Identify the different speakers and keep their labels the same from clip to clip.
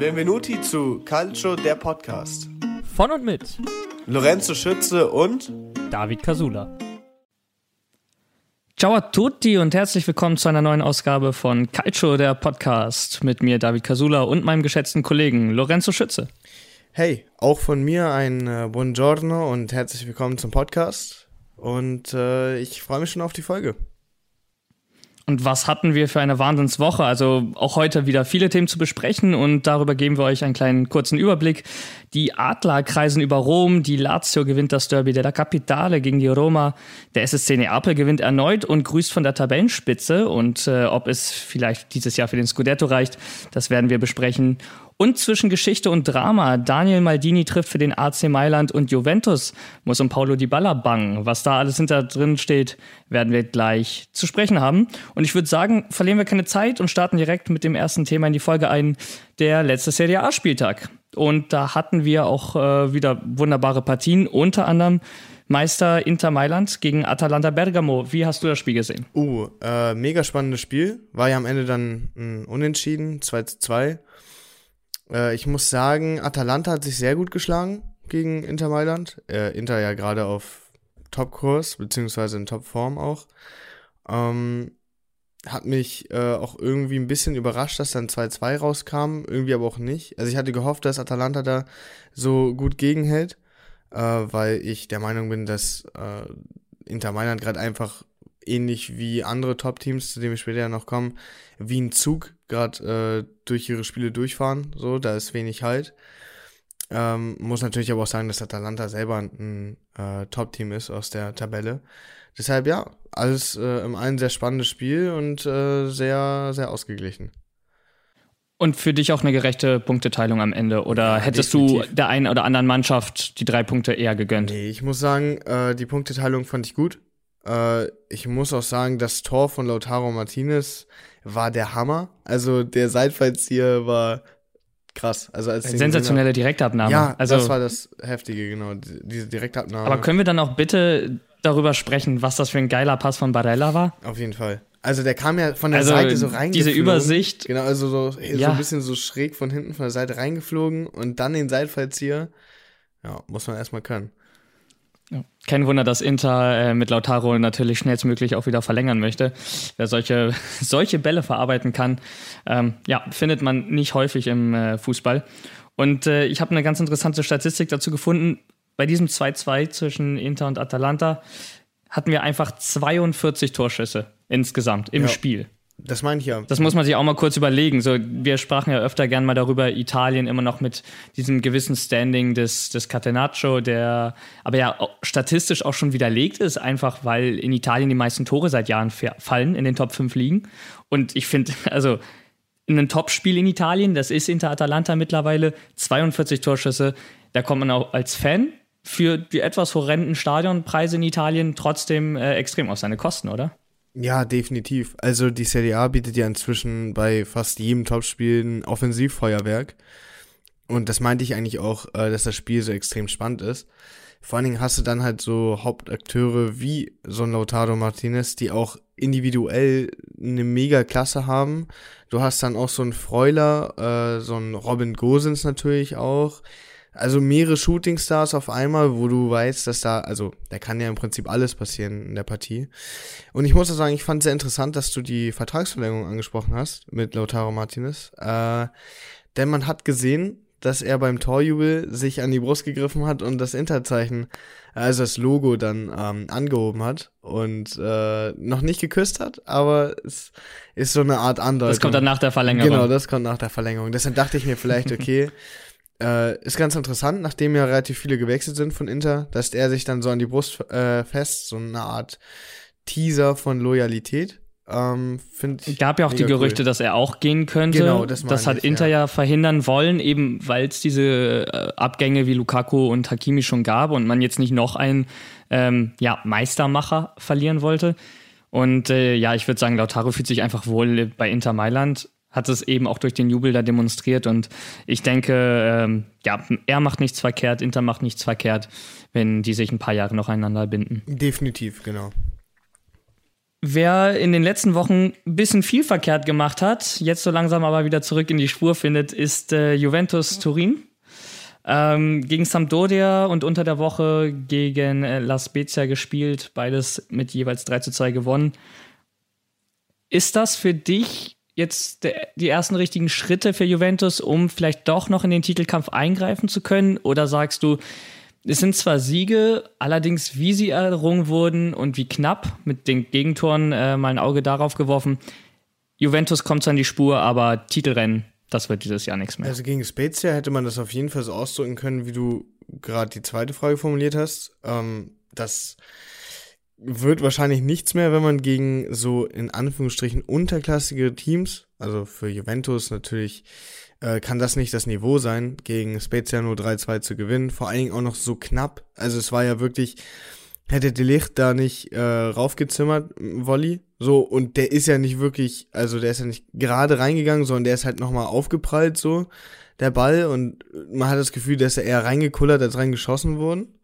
Speaker 1: Benvenuti zu Calcio, der Podcast.
Speaker 2: Von und mit
Speaker 1: Lorenzo Schütze und
Speaker 2: David Casula. Ciao a tutti und herzlich willkommen zu einer neuen Ausgabe von Calcio, der Podcast. Mit mir David Casula und meinem geschätzten Kollegen Lorenzo Schütze.
Speaker 1: Hey, auch von mir ein äh, Buongiorno und herzlich willkommen zum Podcast. Und äh, ich freue mich schon auf die Folge.
Speaker 2: Und was hatten wir für eine Wahnsinnswoche? Also auch heute wieder viele Themen zu besprechen und darüber geben wir euch einen kleinen kurzen Überblick. Die Adler kreisen über Rom, die Lazio gewinnt das Derby della Capitale gegen die Roma, der SSC Neapel gewinnt erneut und grüßt von der Tabellenspitze und äh, ob es vielleicht dieses Jahr für den Scudetto reicht, das werden wir besprechen. Und zwischen Geschichte und Drama. Daniel Maldini trifft für den AC Mailand und Juventus muss um Paulo Di Balla bangen. Was da alles hinter drin steht, werden wir gleich zu sprechen haben. Und ich würde sagen, verlieren wir keine Zeit und starten direkt mit dem ersten Thema in die Folge ein, der letzte Serie A-Spieltag. Und da hatten wir auch äh, wieder wunderbare Partien, unter anderem Meister Inter Mailand gegen Atalanta Bergamo. Wie hast du das Spiel gesehen?
Speaker 1: Uh, äh, mega spannendes Spiel. War ja am Ende dann ein Unentschieden, 2 zu 2. Äh, ich muss sagen, Atalanta hat sich sehr gut geschlagen gegen Inter Mailand. Äh, Inter ja gerade auf Topkurs, beziehungsweise in Topform auch. Ähm, hat mich äh, auch irgendwie ein bisschen überrascht, dass dann 2-2 rauskam, irgendwie aber auch nicht. Also ich hatte gehofft, dass Atalanta da so gut gegenhält, äh, weil ich der Meinung bin, dass äh, Inter Mailand gerade einfach ähnlich wie andere Top-Teams, zu denen wir später ja noch kommen, wie ein Zug gerade äh, durch ihre Spiele durchfahren. So, da ist wenig Halt. Ähm, muss natürlich aber auch sagen, dass Atalanta selber ein äh, Top-Team ist aus der Tabelle. Deshalb ja, alles äh, im einen sehr spannendes Spiel und äh, sehr, sehr ausgeglichen.
Speaker 2: Und für dich auch eine gerechte Punkteteilung am Ende? Oder ja, hättest definitiv. du der einen oder anderen Mannschaft die drei Punkte eher gegönnt?
Speaker 1: Nee, ich muss sagen, äh, die Punkteteilung fand ich gut. Äh, ich muss auch sagen, das Tor von Lautaro Martinez war der Hammer. Also der Seitfallzieher war krass. Also als
Speaker 2: sensationelle Direktabnahme.
Speaker 1: Ja, also, das war das Heftige, genau. Diese Direktabnahme.
Speaker 2: Aber können wir dann auch bitte darüber sprechen, was das für ein geiler Pass von Barella war?
Speaker 1: Auf jeden Fall. Also der kam ja von der also Seite so reingeflogen.
Speaker 2: Diese Übersicht.
Speaker 1: Genau, also so, ja. so ein bisschen so schräg von hinten von der Seite reingeflogen und dann den Seitfallzieher. Ja, muss man erstmal können.
Speaker 2: Ja. Kein Wunder, dass Inter äh, mit Lautaro natürlich schnellstmöglich auch wieder verlängern möchte. Wer solche, solche Bälle verarbeiten kann, ähm, ja, findet man nicht häufig im äh, Fußball. Und äh, ich habe eine ganz interessante Statistik dazu gefunden. Bei diesem 2-2 zwischen Inter und Atalanta hatten wir einfach 42 Torschüsse insgesamt im ja. Spiel.
Speaker 1: Das meine ich ja.
Speaker 2: Das muss man sich auch mal kurz überlegen. So, wir sprachen ja öfter gern mal darüber, Italien immer noch mit diesem gewissen Standing des, des Catenaccio, der aber ja statistisch auch schon widerlegt ist, einfach weil in Italien die meisten Tore seit Jahren fallen, in den Top 5 liegen. Und ich finde, also ein Topspiel in Italien, das ist Inter Atalanta mittlerweile, 42 Torschüsse. Da kommt man auch als Fan für die etwas horrenden Stadionpreise in Italien trotzdem äh, extrem auf seine Kosten, oder?
Speaker 1: Ja, definitiv. Also die Serie A bietet ja inzwischen bei fast jedem Topspiel ein Offensivfeuerwerk. Und das meinte ich eigentlich auch, äh, dass das Spiel so extrem spannend ist. Vor allen Dingen hast du dann halt so Hauptakteure wie so ein Lautaro Martinez, die auch individuell eine mega Klasse haben. Du hast dann auch so einen Freuler, äh, so einen Robin Gosens natürlich auch, also mehrere Shootingstars auf einmal, wo du weißt, dass da, also da kann ja im Prinzip alles passieren in der Partie. Und ich muss auch sagen, ich fand sehr interessant, dass du die Vertragsverlängerung angesprochen hast mit Lautaro Martinez. Äh, denn man hat gesehen, dass er beim Torjubel sich an die Brust gegriffen hat und das Interzeichen, also das Logo dann ähm, angehoben hat und äh, noch nicht geküsst hat, aber es ist so eine Art Andeutung.
Speaker 2: Das kommt dann nach der Verlängerung.
Speaker 1: Genau, das kommt nach der Verlängerung. Deshalb dachte ich mir vielleicht, okay, äh, ist ganz interessant, nachdem ja relativ viele gewechselt sind von Inter, dass er sich dann so an die Brust äh, fest, so eine Art Teaser von Loyalität. Ähm,
Speaker 2: ich gab ja auch die Gerüchte, cool. dass er auch gehen könnte. Genau, das, das hat ich, Inter ja. ja. verhindern wollen, eben weil es diese äh, Abgänge wie Lukaku und Hakimi schon gab und man jetzt nicht noch einen ähm, ja, Meistermacher verlieren wollte. Und äh, ja, ich würde sagen, Lautaro fühlt sich einfach wohl bei Inter Mailand hat es eben auch durch den Jubel da demonstriert. Und ich denke, ähm, ja, er macht nichts verkehrt, Inter macht nichts verkehrt, wenn die sich ein paar Jahre noch einander binden.
Speaker 1: Definitiv, genau.
Speaker 2: Wer in den letzten Wochen ein bisschen viel verkehrt gemacht hat, jetzt so langsam aber wieder zurück in die Spur findet, ist äh, Juventus Turin. Ähm, gegen Sampdoria und unter der Woche gegen äh, La Spezia gespielt, beides mit jeweils 3 zu 2 gewonnen. Ist das für dich jetzt der, die ersten richtigen Schritte für Juventus, um vielleicht doch noch in den Titelkampf eingreifen zu können? Oder sagst du, es sind zwar Siege, allerdings wie sie errungen wurden und wie knapp mit den Gegentoren äh, mal ein Auge darauf geworfen. Juventus kommt zwar in die Spur, aber Titelrennen, das wird dieses Jahr nichts mehr.
Speaker 1: Also gegen Spezia hätte man das auf jeden Fall so ausdrücken können, wie du gerade die zweite Frage formuliert hast. Ähm, das wird wahrscheinlich nichts mehr, wenn man gegen so in Anführungsstrichen unterklassige Teams, also für Juventus natürlich äh, kann das nicht das Niveau sein, gegen Spezia nur 3-2 zu gewinnen. Vor allen Dingen auch noch so knapp. Also es war ja wirklich, hätte De Licht da nicht äh, raufgezimmert, Wolli. So, und der ist ja nicht wirklich, also der ist ja nicht gerade reingegangen, sondern der ist halt nochmal aufgeprallt, so, der Ball. Und man hat das Gefühl, dass er eher reingekullert als reingeschossen worden.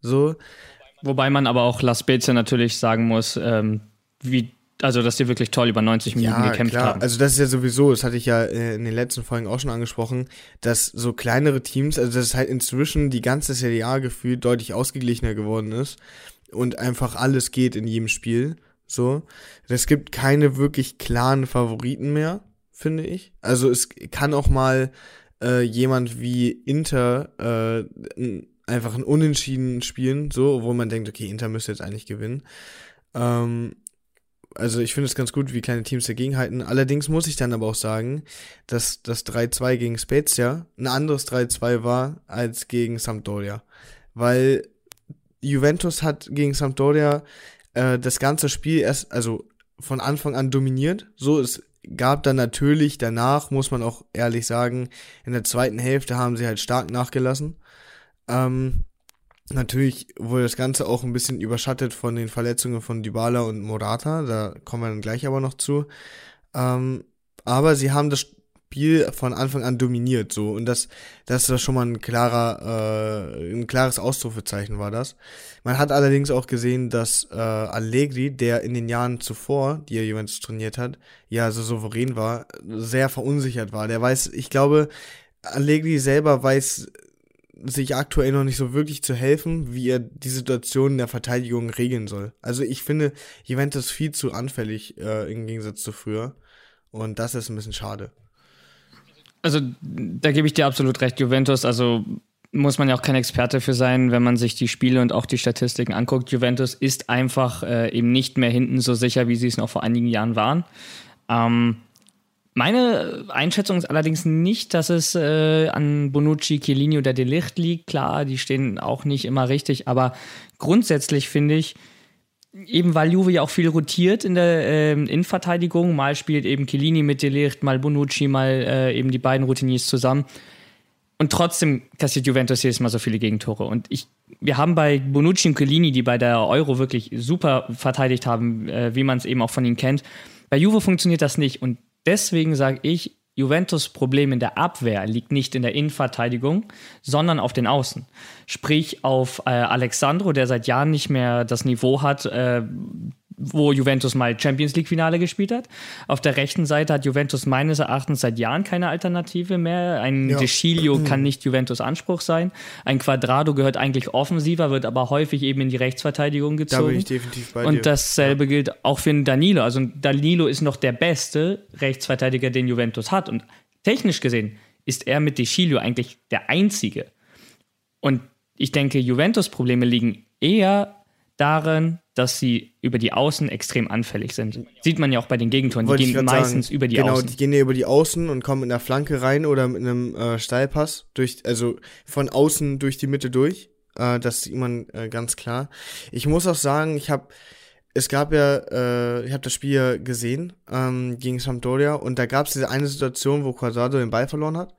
Speaker 1: So.
Speaker 2: Wobei man aber auch La Spezia natürlich sagen muss, ähm, wie also, dass die wirklich toll über 90 Minuten ja, gekämpft klar. haben.
Speaker 1: Also, das ist ja sowieso, das hatte ich ja äh, in den letzten Folgen auch schon angesprochen, dass so kleinere Teams, also dass halt inzwischen die ganze Serie A gefühlt deutlich ausgeglichener geworden ist und einfach alles geht in jedem Spiel. So. Es gibt keine wirklich klaren Favoriten mehr, finde ich. Also, es kann auch mal äh, jemand wie Inter äh, einfach ein Unentschieden spielen, so, wo man denkt, okay, Inter müsste jetzt eigentlich gewinnen. Ähm, also ich finde es ganz gut, wie kleine Teams dagegenhalten. Allerdings muss ich dann aber auch sagen, dass das 3-2 gegen Spezia ein anderes 3-2 war als gegen Sampdoria. Weil Juventus hat gegen Sampdoria äh, das ganze Spiel erst, also von Anfang an dominiert. So, es gab dann natürlich danach, muss man auch ehrlich sagen, in der zweiten Hälfte haben sie halt stark nachgelassen. Ähm, Natürlich wurde das Ganze auch ein bisschen überschattet von den Verletzungen von Dybala und Morata, da kommen wir dann gleich aber noch zu. Ähm, aber sie haben das Spiel von Anfang an dominiert, so und das, das ist schon mal ein klarer, äh, ein klares Ausrufezeichen war das. Man hat allerdings auch gesehen, dass äh, Allegri, der in den Jahren zuvor, die er Juventus trainiert hat, ja so souverän war, sehr verunsichert war. Der weiß, ich glaube, Allegri selber weiß sich aktuell noch nicht so wirklich zu helfen, wie er die Situation in der Verteidigung regeln soll. Also ich finde Juventus viel zu anfällig äh, im Gegensatz zu früher. Und das ist ein bisschen schade.
Speaker 2: Also da gebe ich dir absolut recht, Juventus. Also muss man ja auch kein Experte für sein, wenn man sich die Spiele und auch die Statistiken anguckt. Juventus ist einfach äh, eben nicht mehr hinten so sicher, wie sie es noch vor einigen Jahren waren. Ähm, meine Einschätzung ist allerdings nicht, dass es äh, an Bonucci, Chiellini oder Delicht liegt. Klar, die stehen auch nicht immer richtig, aber grundsätzlich finde ich, eben weil Juve ja auch viel rotiert in der äh, Innenverteidigung, mal spielt eben Chiellini mit Delicht, mal Bonucci, mal äh, eben die beiden Routiniers zusammen. Und trotzdem kassiert Juventus jedes Mal so viele Gegentore. Und ich, wir haben bei Bonucci und Chiellini, die bei der Euro wirklich super verteidigt haben, äh, wie man es eben auch von ihnen kennt. Bei Juve funktioniert das nicht. Und Deswegen sage ich, Juventus Problem in der Abwehr liegt nicht in der Innenverteidigung, sondern auf den Außen. Sprich auf äh, Alexandro, der seit Jahren nicht mehr das Niveau hat, äh, wo Juventus mal Champions League Finale gespielt hat. Auf der rechten Seite hat Juventus meines Erachtens seit Jahren keine Alternative mehr. Ein ja. De Sciglio kann nicht Juventus Anspruch sein. Ein Quadrado gehört eigentlich offensiver, wird aber häufig eben in die Rechtsverteidigung gezogen. Da bin ich definitiv bei dir. Und dasselbe ja. gilt auch für Danilo. Also Danilo ist noch der beste Rechtsverteidiger, den Juventus hat. Und technisch gesehen ist er mit De Sciglio eigentlich der einzige. Und ich denke, Juventus Probleme liegen eher darin, dass sie über die Außen extrem anfällig sind. Sieht man ja auch bei den Gegentoren. Die gehen meistens
Speaker 1: sagen,
Speaker 2: über die
Speaker 1: genau,
Speaker 2: Außen.
Speaker 1: Genau, die gehen ja über die Außen und kommen in der Flanke rein oder mit einem äh, Steilpass durch, also von außen durch die Mitte durch. Äh, das sieht man äh, ganz klar. Ich muss auch sagen, ich habe es gab ja, äh, ich habe das Spiel ja gesehen ähm, gegen Sampdoria und da gab es diese eine Situation, wo Quadrado den Ball verloren hat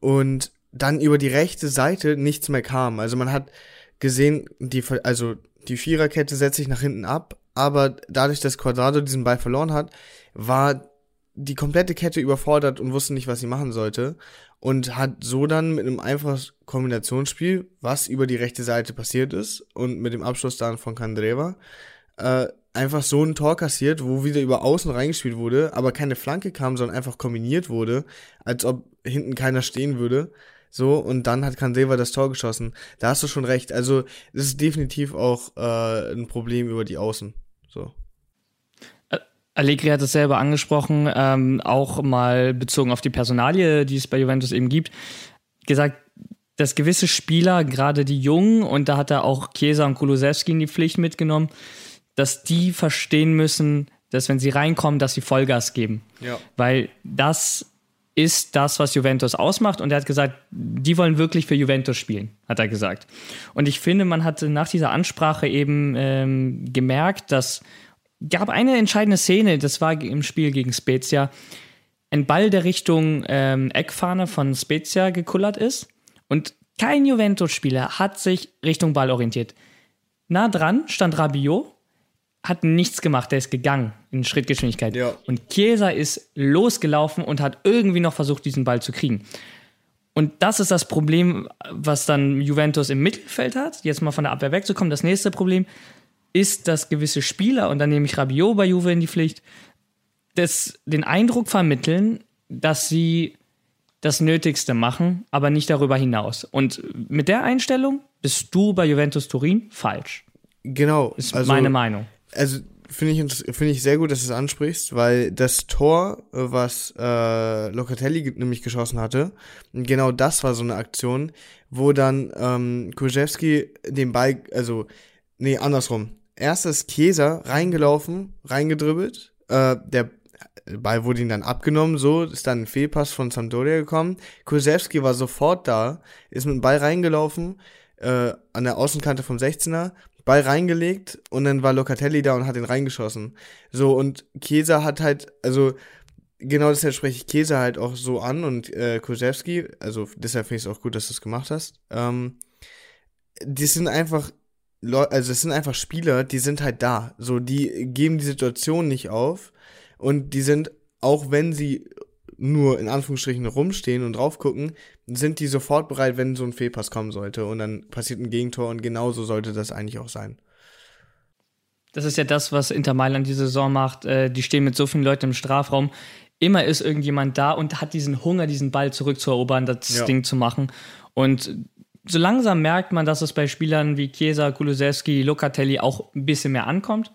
Speaker 1: und dann über die rechte Seite nichts mehr kam. Also man hat gesehen, die, also die Viererkette setzt sich nach hinten ab, aber dadurch, dass Quadrado diesen Ball verloren hat, war die komplette Kette überfordert und wusste nicht, was sie machen sollte und hat so dann mit einem einfachen Kombinationsspiel, was über die rechte Seite passiert ist und mit dem Abschluss dann von Kandreva, äh, einfach so ein Tor kassiert, wo wieder über außen reingespielt wurde, aber keine Flanke kam, sondern einfach kombiniert wurde, als ob hinten keiner stehen würde. So, und dann hat Canseva das Tor geschossen. Da hast du schon recht. Also, das ist definitiv auch äh, ein Problem über die Außen. So.
Speaker 2: Allegri hat es selber angesprochen, ähm, auch mal bezogen auf die Personalie, die es bei Juventus eben gibt, gesagt, dass gewisse Spieler, gerade die Jungen, und da hat er auch Chiesa und Kulusewski in die Pflicht mitgenommen, dass die verstehen müssen, dass wenn sie reinkommen, dass sie Vollgas geben.
Speaker 1: Ja.
Speaker 2: Weil das ist das, was Juventus ausmacht. Und er hat gesagt, die wollen wirklich für Juventus spielen, hat er gesagt. Und ich finde, man hat nach dieser Ansprache eben ähm, gemerkt, dass gab eine entscheidende Szene, das war im Spiel gegen Spezia. Ein Ball, der Richtung ähm, Eckfahne von Spezia gekullert ist. Und kein Juventus-Spieler hat sich Richtung Ball orientiert. Nah dran stand Rabiot hat nichts gemacht, der ist gegangen in Schrittgeschwindigkeit.
Speaker 1: Ja.
Speaker 2: Und Chiesa ist losgelaufen und hat irgendwie noch versucht, diesen Ball zu kriegen. Und das ist das Problem, was dann Juventus im Mittelfeld hat. Jetzt mal von der Abwehr wegzukommen. Das nächste Problem ist, dass gewisse Spieler, und dann nehme ich Rabiot bei Juve in die Pflicht, das, den Eindruck vermitteln, dass sie das Nötigste machen, aber nicht darüber hinaus. Und mit der Einstellung bist du bei Juventus Turin falsch.
Speaker 1: Genau.
Speaker 2: Ist also, meine Meinung
Speaker 1: also finde ich, finde ich sehr gut, dass du es ansprichst, weil das Tor, was äh, Locatelli nämlich geschossen hatte, genau das war so eine Aktion, wo dann ähm, Kurzewski den Ball, also, nee, andersrum. Erst ist Chiesa reingelaufen, reingedribbelt, äh, der Ball wurde ihm dann abgenommen, so, ist dann ein Fehlpass von Sampdoria gekommen. Kurzewski war sofort da, ist mit dem Ball reingelaufen, äh, an der Außenkante vom 16er, Ball reingelegt und dann war Locatelli da und hat ihn reingeschossen. So, und Chiesa hat halt, also genau deshalb spreche ich Chiesa halt auch so an und äh, Kurzewski, also deshalb finde ich es auch gut, dass du es gemacht hast. Ähm, die sind einfach, also es sind einfach Spieler, die sind halt da. So, die geben die Situation nicht auf und die sind, auch wenn sie nur in Anführungsstrichen rumstehen und drauf gucken, sind die sofort bereit, wenn so ein Fehlpass kommen sollte und dann passiert ein Gegentor und genauso sollte das eigentlich auch sein.
Speaker 2: Das ist ja das, was Inter Mailand die Saison macht. Äh, die stehen mit so vielen Leuten im Strafraum. Immer ist irgendjemand da und hat diesen Hunger, diesen Ball zurückzuerobern, das ja. Ding zu machen. Und so langsam merkt man, dass es bei Spielern wie Chiesa, Kulusewski, Locatelli auch ein bisschen mehr ankommt.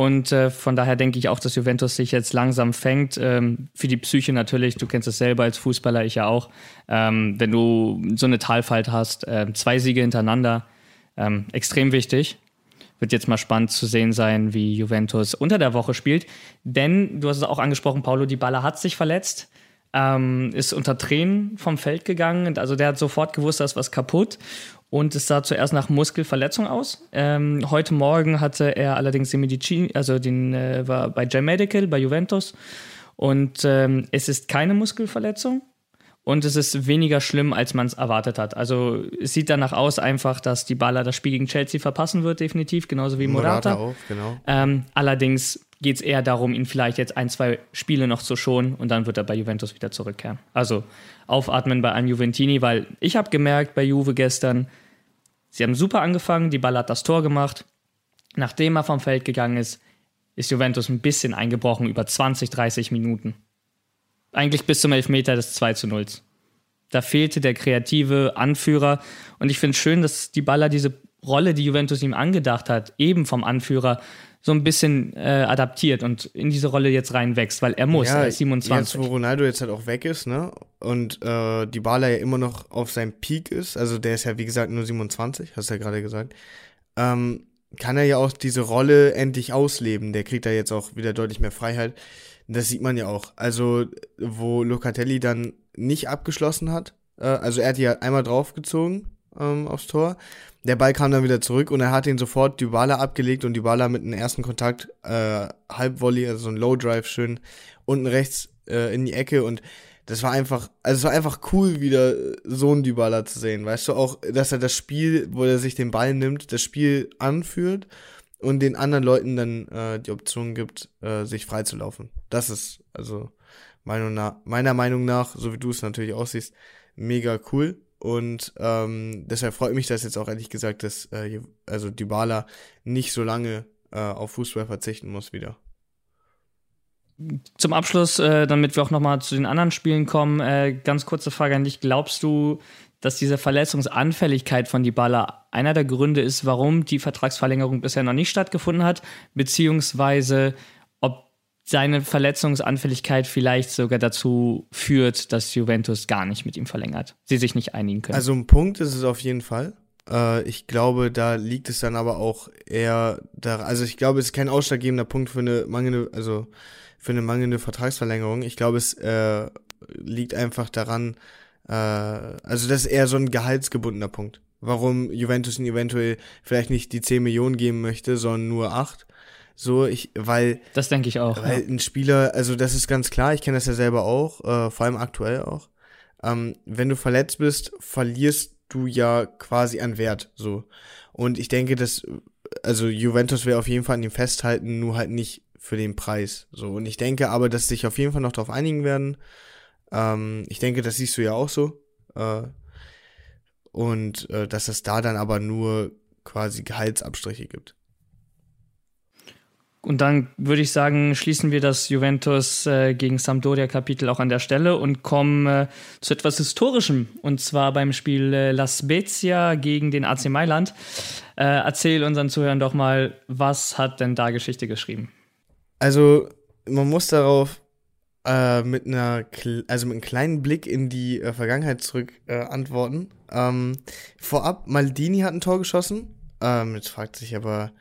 Speaker 2: Und äh, von daher denke ich auch, dass Juventus sich jetzt langsam fängt. Ähm, für die Psyche natürlich, du kennst es selber als Fußballer, ich ja auch. Ähm, wenn du so eine Talfalt hast, äh, zwei Siege hintereinander, ähm, extrem wichtig. Wird jetzt mal spannend zu sehen sein, wie Juventus unter der Woche spielt. Denn, du hast es auch angesprochen, Paulo Di Balla hat sich verletzt. Ähm, ist unter Tränen vom Feld gegangen. Also der hat sofort gewusst, da ist was kaputt und es sah zuerst nach Muskelverletzung aus. Ähm, heute Morgen hatte er allerdings den Medizin, also den äh, war bei J Medical bei Juventus und ähm, es ist keine Muskelverletzung und es ist weniger schlimm, als man es erwartet hat. Also es sieht danach aus einfach, dass die Baller das Spiel gegen Chelsea verpassen wird, definitiv, genauso wie Morata. Morata auch, genau. Ähm, allerdings geht es eher darum, ihn vielleicht jetzt ein, zwei Spiele noch zu schonen und dann wird er bei Juventus wieder zurückkehren. Also aufatmen bei einem Juventini, weil ich habe gemerkt bei Juve gestern, sie haben super angefangen, die Ball hat das Tor gemacht. Nachdem er vom Feld gegangen ist, ist Juventus ein bisschen eingebrochen über 20, 30 Minuten. Eigentlich bis zum Elfmeter des 2 zu 0. Da fehlte der kreative Anführer und ich finde es schön, dass die Baller diese Rolle, die Juventus ihm angedacht hat, eben vom Anführer, so ein bisschen äh, adaptiert und in diese Rolle jetzt reinwächst, weil er muss, ja, er ist 27.
Speaker 1: Jetzt, wo Ronaldo jetzt halt auch weg ist, ne? Und äh, die Bala ja immer noch auf seinem Peak ist, also der ist ja wie gesagt nur 27, hast du ja gerade gesagt, ähm, kann er ja auch diese Rolle endlich ausleben. Der kriegt da jetzt auch wieder deutlich mehr Freiheit. Das sieht man ja auch. Also, wo Locatelli dann nicht abgeschlossen hat, äh, also er hat ja einmal draufgezogen ähm, aufs Tor der Ball kam dann wieder zurück und er hat ihn sofort Dybala abgelegt und Dybala mit einem ersten Kontakt äh, Halbvolley, also so ein Low Drive schön unten rechts äh, in die Ecke und das war einfach, also es war einfach cool, wieder so einen Dybala zu sehen. Weißt du auch, dass er das Spiel, wo er sich den Ball nimmt, das Spiel anführt und den anderen Leuten dann äh, die Option gibt, äh, sich freizulaufen. Das ist, also Meinung nach, meiner Meinung nach, so wie du es natürlich aussiehst, mega cool. Und ähm, deshalb freut mich das jetzt auch ehrlich gesagt, dass äh, also Dybala nicht so lange äh, auf Fußball verzichten muss wieder.
Speaker 2: Zum Abschluss, äh, damit wir auch nochmal zu den anderen Spielen kommen, äh, ganz kurze Frage an dich. Glaubst du, dass diese Verletzungsanfälligkeit von Dybala einer der Gründe ist, warum die Vertragsverlängerung bisher noch nicht stattgefunden hat, beziehungsweise ob seine Verletzungsanfälligkeit vielleicht sogar dazu führt, dass Juventus gar nicht mit ihm verlängert, sie sich nicht einigen können.
Speaker 1: Also ein Punkt ist es auf jeden Fall. Äh, ich glaube, da liegt es dann aber auch eher da, also ich glaube, es ist kein ausschlaggebender Punkt für eine mangelnde, also für eine mangelnde Vertragsverlängerung. Ich glaube, es äh, liegt einfach daran, äh, also das ist eher so ein gehaltsgebundener Punkt. Warum Juventus ihn eventuell vielleicht nicht die 10 Millionen geben möchte, sondern nur 8. So, ich, weil.
Speaker 2: Das denke ich auch.
Speaker 1: Weil ja. ein Spieler, also das ist ganz klar, ich kenne das ja selber auch, äh, vor allem aktuell auch. Ähm, wenn du verletzt bist, verlierst du ja quasi an Wert, so. Und ich denke, dass, also Juventus will auf jeden Fall an ihm festhalten, nur halt nicht für den Preis. So, und ich denke aber, dass sich auf jeden Fall noch darauf einigen werden. Ähm, ich denke, das siehst du ja auch so. Äh, und äh, dass es da dann aber nur quasi Gehaltsabstriche gibt.
Speaker 2: Und dann würde ich sagen, schließen wir das Juventus äh, gegen Sampdoria-Kapitel auch an der Stelle und kommen äh, zu etwas Historischem. Und zwar beim Spiel äh, La Spezia gegen den AC Mailand. Äh, erzähl unseren Zuhörern doch mal, was hat denn da Geschichte geschrieben?
Speaker 1: Also, man muss darauf äh, mit einer, also mit einem kleinen Blick in die äh, Vergangenheit zurück äh, antworten. Ähm, vorab, Maldini hat ein Tor geschossen. Ähm, jetzt fragt sich aber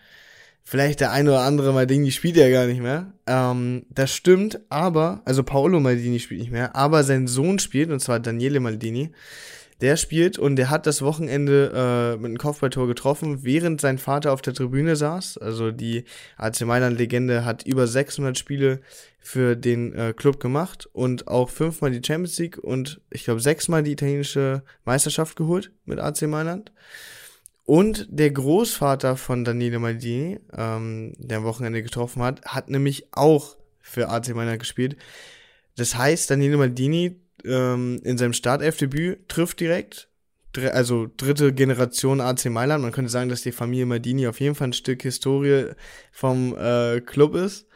Speaker 1: vielleicht der eine oder andere Maldini spielt ja gar nicht mehr. Ähm, das stimmt, aber, also Paolo Maldini spielt nicht mehr, aber sein Sohn spielt, und zwar Daniele Maldini. Der spielt und der hat das Wochenende äh, mit einem Kopfballtor getroffen, während sein Vater auf der Tribüne saß. Also die AC Mailand-Legende hat über 600 Spiele für den äh, Club gemacht und auch fünfmal die Champions League und ich glaube sechsmal die italienische Meisterschaft geholt mit AC Mailand. Und der Großvater von Daniele Maldini, ähm, der am Wochenende getroffen hat, hat nämlich auch für AC Mailand gespielt. Das heißt, Daniele Maldini ähm, in seinem Startelfdebüt trifft direkt. Also dritte Generation AC Mailand. Man könnte sagen, dass die Familie Maldini auf jeden Fall ein Stück Historie vom äh, Club ist.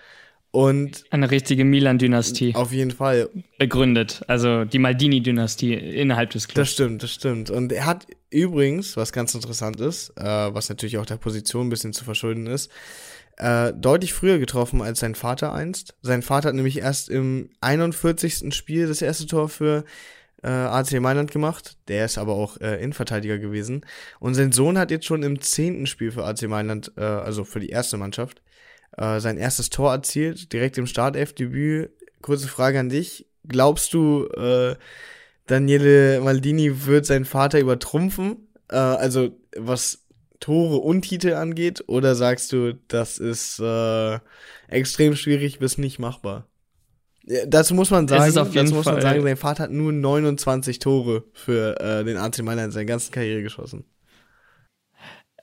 Speaker 1: Und
Speaker 2: eine richtige Milan-Dynastie.
Speaker 1: Auf jeden Fall.
Speaker 2: Begründet. Also die Maldini-Dynastie innerhalb des Clubs.
Speaker 1: Das stimmt, das stimmt. Und er hat übrigens, was ganz interessant ist, äh, was natürlich auch der Position ein bisschen zu verschulden ist, äh, deutlich früher getroffen als sein Vater einst. Sein Vater hat nämlich erst im 41. Spiel das erste Tor für äh, AC Mailand gemacht. Der ist aber auch äh, Innenverteidiger gewesen. Und sein Sohn hat jetzt schon im 10. Spiel für AC Mailand, äh, also für die erste Mannschaft, äh, sein erstes Tor erzielt, direkt im Startelf-Debüt. Kurze Frage an dich. Glaubst du, äh, Daniele Maldini wird seinen Vater übertrumpfen? Äh, also was Tore und Titel angeht? Oder sagst du, das ist äh, extrem schwierig bis nicht machbar? Ja, dazu muss man sagen, dazu muss man sagen, sein Vater hat nur 29 Tore für äh, den AC Mailand in seiner ganzen Karriere geschossen.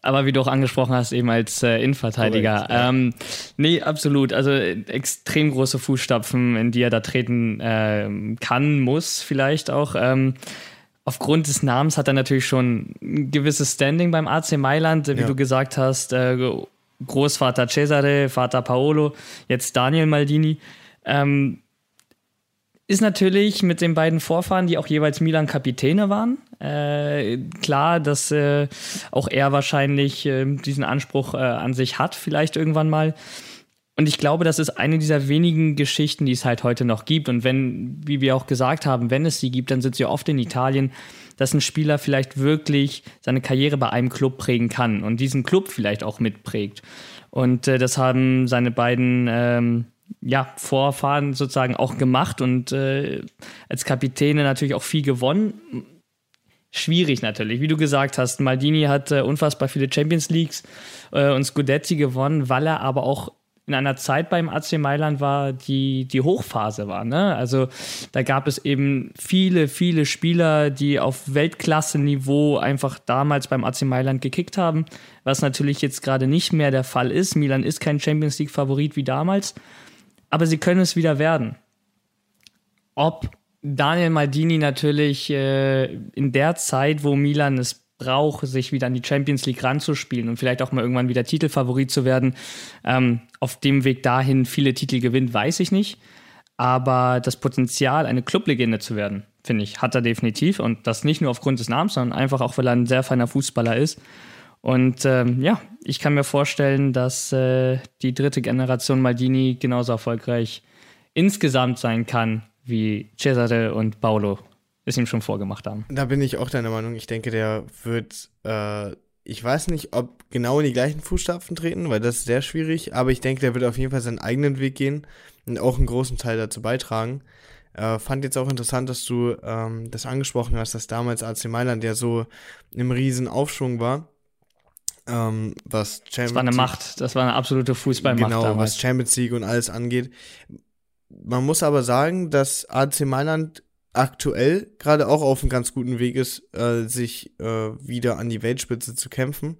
Speaker 2: Aber wie du auch angesprochen hast, eben als äh, Innenverteidiger. Korrekt, ja. ähm, nee, absolut. Also extrem große Fußstapfen, in die er da treten äh, kann, muss vielleicht auch. Ähm, aufgrund des Namens hat er natürlich schon ein gewisses Standing beim AC Mailand, wie ja. du gesagt hast. Äh, Großvater Cesare, Vater Paolo, jetzt Daniel Maldini. Ähm, ist natürlich mit den beiden Vorfahren, die auch jeweils Milan-Kapitäne waren, äh, klar, dass äh, auch er wahrscheinlich äh, diesen Anspruch äh, an sich hat, vielleicht irgendwann mal. Und ich glaube, das ist eine dieser wenigen Geschichten, die es halt heute noch gibt. Und wenn, wie wir auch gesagt haben, wenn es sie gibt, dann sind sie oft in Italien, dass ein Spieler vielleicht wirklich seine Karriere bei einem Club prägen kann und diesen Club vielleicht auch mitprägt. Und äh, das haben seine beiden ähm, ja, Vorfahren sozusagen auch gemacht und äh, als Kapitäne natürlich auch viel gewonnen. Schwierig natürlich, wie du gesagt hast. Maldini hat äh, unfassbar viele Champions Leagues äh, und Scudetti gewonnen, weil er aber auch in einer Zeit beim AC Mailand war, die die Hochphase war. Ne? Also da gab es eben viele, viele Spieler, die auf Weltklasse-Niveau einfach damals beim AC Mailand gekickt haben, was natürlich jetzt gerade nicht mehr der Fall ist. Milan ist kein Champions League-Favorit wie damals, aber sie können es wieder werden. Ob Daniel Maldini natürlich äh, in der Zeit, wo Milan es braucht, sich wieder an die Champions League ranzuspielen und vielleicht auch mal irgendwann wieder Titelfavorit zu werden. Ähm, auf dem Weg dahin viele Titel gewinnt, weiß ich nicht. Aber das Potenzial, eine Clublegende zu werden, finde ich, hat er definitiv. Und das nicht nur aufgrund des Namens, sondern einfach auch, weil er ein sehr feiner Fußballer ist. Und ähm, ja, ich kann mir vorstellen, dass äh, die dritte Generation Maldini genauso erfolgreich insgesamt sein kann wie Cesare und Paolo es ihm schon vorgemacht haben.
Speaker 1: Da bin ich auch deiner Meinung. Ich denke, der wird, äh, ich weiß nicht, ob genau in die gleichen Fußstapfen treten, weil das ist sehr schwierig, aber ich denke, der wird auf jeden Fall seinen eigenen Weg gehen und auch einen großen Teil dazu beitragen. Äh, fand jetzt auch interessant, dass du ähm, das angesprochen hast, dass damals AC Mailand ja so im riesen Aufschwung war. Ähm, was
Speaker 2: Champions das war eine Macht, das war eine absolute Fußballmacht
Speaker 1: genau, damals. was Champions League und alles angeht. Man muss aber sagen, dass AC Mailand aktuell gerade auch auf einem ganz guten Weg ist, äh, sich äh, wieder an die Weltspitze zu kämpfen.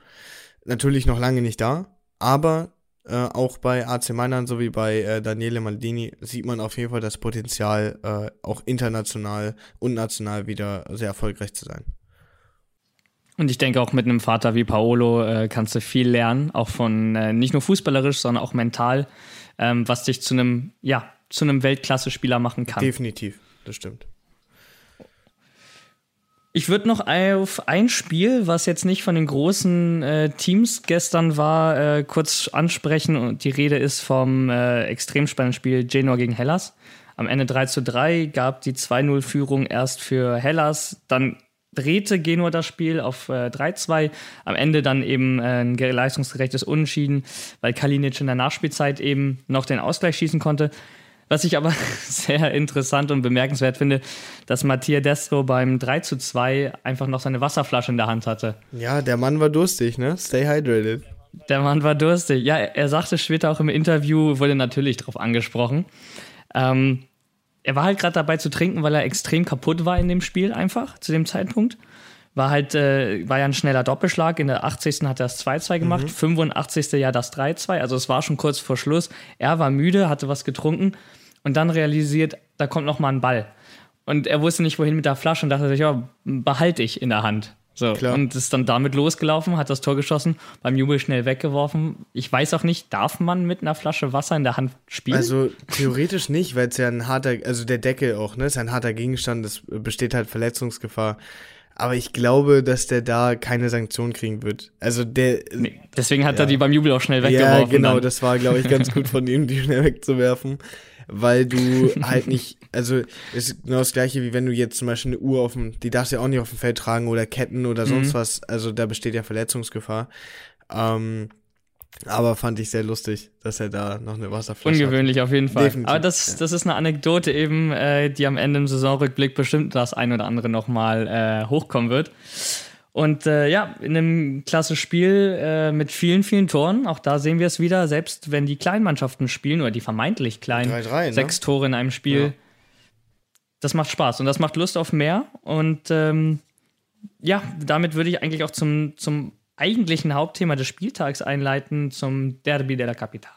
Speaker 1: Natürlich noch lange nicht da, aber äh, auch bei AC Mailand sowie bei äh, Daniele Maldini sieht man auf jeden Fall das Potenzial, äh, auch international und national wieder sehr erfolgreich zu sein.
Speaker 2: Und ich denke auch mit einem Vater wie Paolo äh, kannst du viel lernen, auch von äh, nicht nur fußballerisch, sondern auch mental, ähm, was dich zu einem, ja, zu einem Weltklasse-Spieler machen kann.
Speaker 1: Definitiv, das stimmt.
Speaker 2: Ich würde noch auf ein Spiel, was jetzt nicht von den großen äh, Teams gestern war, äh, kurz ansprechen. Und die Rede ist vom äh, extrem spannenden Spiel Genua gegen Hellas. Am Ende 3 zu 3 gab die 2-0-Führung erst für Hellas. Dann drehte Genua das Spiel auf äh, 3-2. Am Ende dann eben äh, ein leistungsgerechtes Unentschieden, weil Kalinic in der Nachspielzeit eben noch den Ausgleich schießen konnte. Was ich aber sehr interessant und bemerkenswert finde, dass Mattia Destro beim 3 zu 2 einfach noch seine Wasserflasche in der Hand hatte.
Speaker 1: Ja, der Mann war durstig, ne? Stay hydrated.
Speaker 2: Der Mann war durstig. Ja, er sagte später auch im Interview, wurde natürlich darauf angesprochen. Ähm, er war halt gerade dabei zu trinken, weil er extrem kaputt war in dem Spiel einfach zu dem Zeitpunkt. War halt, äh, war ja ein schneller Doppelschlag. In der 80. hat er das 2-2 gemacht, mhm. 85. ja das 3-2. Also es war schon kurz vor Schluss. Er war müde, hatte was getrunken und dann realisiert, da kommt noch mal ein Ball. Und er wusste nicht, wohin mit der Flasche und dachte sich, ja, behalte ich in der Hand. So, Klar. und ist dann damit losgelaufen, hat das Tor geschossen, beim Jubel schnell weggeworfen. Ich weiß auch nicht, darf man mit einer Flasche Wasser in der Hand spielen?
Speaker 1: Also theoretisch nicht, weil es ja ein harter, also der Deckel auch, ne, ist ein harter Gegenstand, es besteht halt Verletzungsgefahr. Aber ich glaube, dass der da keine Sanktion kriegen wird. Also der.
Speaker 2: Nee, deswegen hat ja. er die beim Jubel auch schnell weggeworfen. Ja,
Speaker 1: genau, dann. das war, glaube ich, ganz gut von ihm, die schnell wegzuwerfen weil du halt nicht, also ist genau das gleiche, wie wenn du jetzt zum Beispiel eine Uhr auf dem, die darfst du ja auch nicht auf dem Feld tragen oder Ketten oder sonst mhm. was, also da besteht ja Verletzungsgefahr. Ähm, aber fand ich sehr lustig, dass er da noch eine Wasserflasche
Speaker 2: Ungewöhnlich hat. auf jeden Fall. Definitiv, aber das, ja. das ist eine Anekdote eben, äh, die am Ende im Saisonrückblick bestimmt das ein oder andere nochmal äh, hochkommen wird. Und äh, ja, in einem klasse Spiel äh, mit vielen, vielen Toren. Auch da sehen wir es wieder, selbst wenn die Kleinmannschaften spielen oder die vermeintlich kleinen, 3 -3, ne? sechs Tore in einem Spiel. Ja. Das macht Spaß und das macht Lust auf mehr. Und ähm, ja, damit würde ich eigentlich auch zum, zum eigentlichen Hauptthema des Spieltags einleiten, zum Derby della Capitale.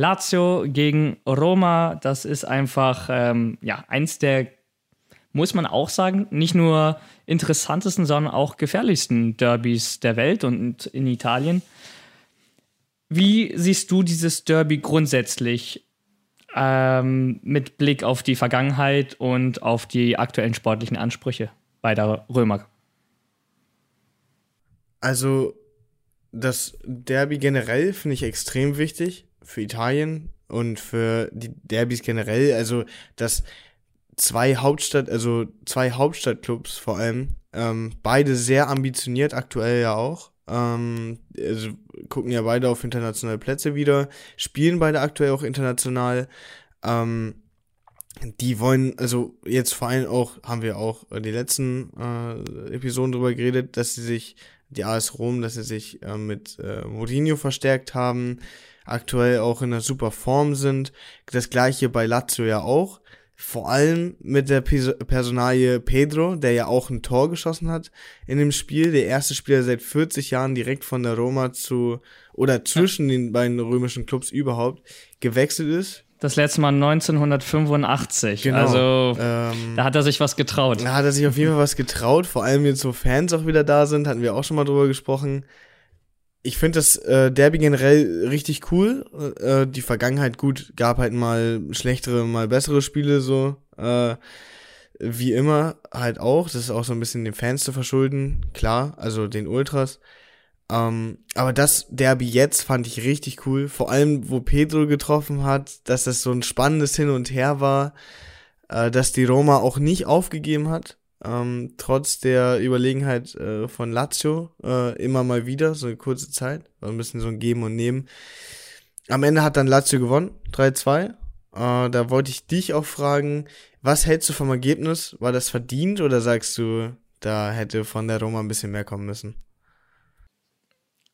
Speaker 2: Lazio gegen Roma, das ist einfach ähm, ja, eins der, muss man auch sagen, nicht nur interessantesten, sondern auch gefährlichsten Derbys der Welt und in Italien. Wie siehst du dieses Derby grundsätzlich ähm, mit Blick auf die Vergangenheit und auf die aktuellen sportlichen Ansprüche beider Römer?
Speaker 1: Also, das Derby generell finde ich extrem wichtig für Italien und für die Derbys generell, also dass zwei Hauptstadt, also zwei Hauptstadtclubs vor allem, ähm, beide sehr ambitioniert, aktuell ja auch. Ähm, also gucken ja beide auf internationale Plätze wieder, spielen beide aktuell auch international. Ähm, die wollen, also jetzt vor allem auch, haben wir auch die letzten äh, Episoden drüber geredet, dass sie sich, die AS Rom, dass sie sich äh, mit äh, Mourinho verstärkt haben, aktuell auch in einer super Form sind. Das gleiche bei Lazio ja auch. Vor allem mit der Personalie Pedro, der ja auch ein Tor geschossen hat in dem Spiel. Der erste Spieler seit 40 Jahren direkt von der Roma zu, oder zwischen den beiden römischen Clubs überhaupt gewechselt ist.
Speaker 2: Das letzte Mal 1985. Genau. Also ähm, da hat er sich was getraut.
Speaker 1: Da hat er sich auf jeden Fall was getraut. Vor allem jetzt so Fans auch wieder da sind, hatten wir auch schon mal drüber gesprochen ich finde das äh, Derby generell richtig cool. Äh, die Vergangenheit gut, gab halt mal schlechtere, mal bessere Spiele so. Äh, wie immer halt auch. Das ist auch so ein bisschen den Fans zu verschulden, klar, also den Ultras. Ähm, aber das Derby jetzt fand ich richtig cool. Vor allem, wo Pedro getroffen hat, dass das so ein spannendes Hin und Her war, äh, dass die Roma auch nicht aufgegeben hat ähm, trotz der Überlegenheit äh, von Lazio äh, immer mal wieder, so eine kurze Zeit, war ein bisschen so ein Geben und Nehmen. Am Ende hat dann Lazio gewonnen, 3-2. Äh, da wollte ich dich auch fragen, was hältst du vom Ergebnis? War das verdient oder sagst du, da hätte von der Roma ein bisschen mehr kommen müssen?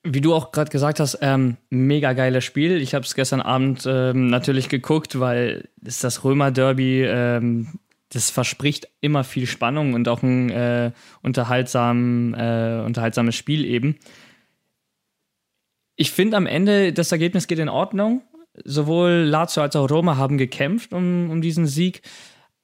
Speaker 2: Wie du auch gerade gesagt hast, ähm, mega geiles Spiel. Ich habe es gestern Abend ähm, natürlich geguckt, weil es das Römer-Derby ähm, das verspricht immer viel Spannung und auch ein äh, unterhaltsam, äh, unterhaltsames Spiel eben. Ich finde am Ende, das Ergebnis geht in Ordnung. Sowohl Lazio als auch Roma haben gekämpft um, um diesen Sieg.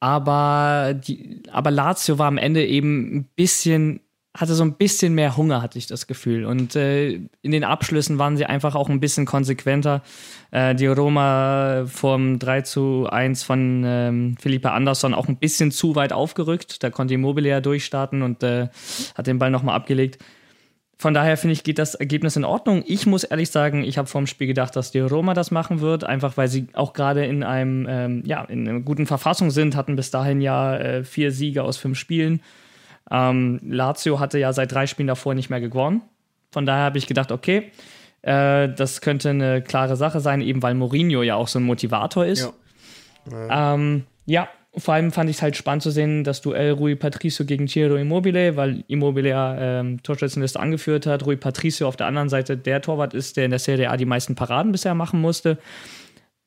Speaker 2: Aber, die, aber Lazio war am Ende eben ein bisschen hatte so ein bisschen mehr Hunger, hatte ich das Gefühl. Und äh, in den Abschlüssen waren sie einfach auch ein bisschen konsequenter. Äh, die Roma vom 3 zu 1 von ähm, Philippe Andersson auch ein bisschen zu weit aufgerückt. Da konnte Immobile ja durchstarten und äh, hat den Ball nochmal abgelegt. Von daher finde ich, geht das Ergebnis in Ordnung. Ich muss ehrlich sagen, ich habe vor dem Spiel gedacht, dass die Roma das machen wird, einfach weil sie auch gerade in einem, ähm, ja, in einer guten Verfassung sind, hatten bis dahin ja äh, vier Siege aus fünf Spielen ähm, Lazio hatte ja seit drei Spielen davor nicht mehr gewonnen. Von daher habe ich gedacht, okay, äh, das könnte eine klare Sache sein, eben weil Mourinho ja auch so ein Motivator ist. Ja. Ähm, ja vor allem fand ich es halt spannend zu sehen, das Duell Rui Patricio gegen Ciro Immobile, weil Immobile ja ähm, Torschützenliste angeführt hat. Rui Patricio auf der anderen Seite der Torwart ist, der in der Serie A die meisten Paraden bisher machen musste.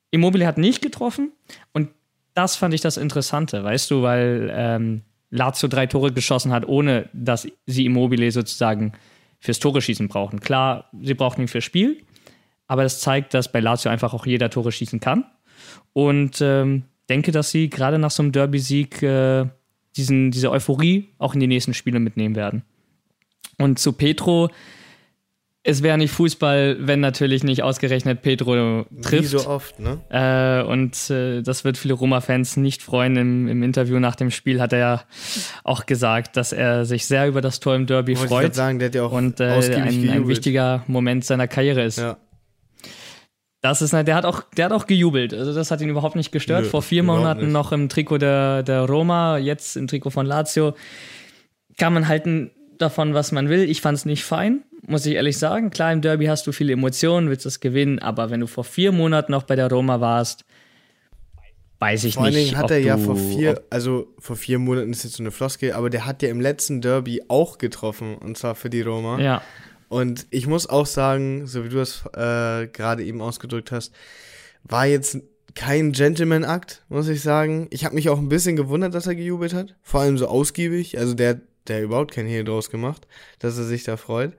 Speaker 2: Immobile hat nicht getroffen und das fand ich das Interessante, weißt du, weil ähm, Lazio drei Tore geschossen hat, ohne dass sie Immobile sozusagen fürs Tore schießen brauchen. Klar, sie brauchen ihn fürs Spiel, aber das zeigt, dass bei Lazio einfach auch jeder Tore schießen kann. Und ähm, denke, dass sie gerade nach so einem Derby-Sieg äh, diese Euphorie auch in die nächsten Spiele mitnehmen werden. Und zu Petro, es wäre nicht Fußball, wenn natürlich nicht ausgerechnet Pedro trifft. Wie
Speaker 1: so oft, ne?
Speaker 2: Äh, und äh, das wird viele Roma-Fans nicht freuen. Im, Im, Interview nach dem Spiel hat er ja auch gesagt, dass er sich sehr über das Tor im Derby Wollte freut. Ich
Speaker 1: sagen, der hat ja auch
Speaker 2: und äh, ein, ein, wichtiger Moment seiner Karriere ist. Ja. Das ist, der hat auch, der hat auch gejubelt. Also das hat ihn überhaupt nicht gestört. Nö, Vor vier Monaten noch im Trikot der, der Roma, jetzt im Trikot von Lazio. Kann man halten davon, was man will. Ich fand es nicht fein muss ich ehrlich sagen. Klar, im Derby hast du viele Emotionen, willst das gewinnen, aber wenn du vor vier Monaten noch bei der Roma warst, weiß ich vor nicht. Vor allen Dingen
Speaker 1: hat er ja vor vier, also vor vier Monaten ist jetzt so eine Floskel, aber der hat ja im letzten Derby auch getroffen und zwar für die Roma.
Speaker 2: Ja.
Speaker 1: Und ich muss auch sagen, so wie du es äh, gerade eben ausgedrückt hast, war jetzt kein Gentleman-Akt, muss ich sagen. Ich habe mich auch ein bisschen gewundert, dass er gejubelt hat. Vor allem so ausgiebig. Also der, der überhaupt kein Hehl draus gemacht, dass er sich da freut.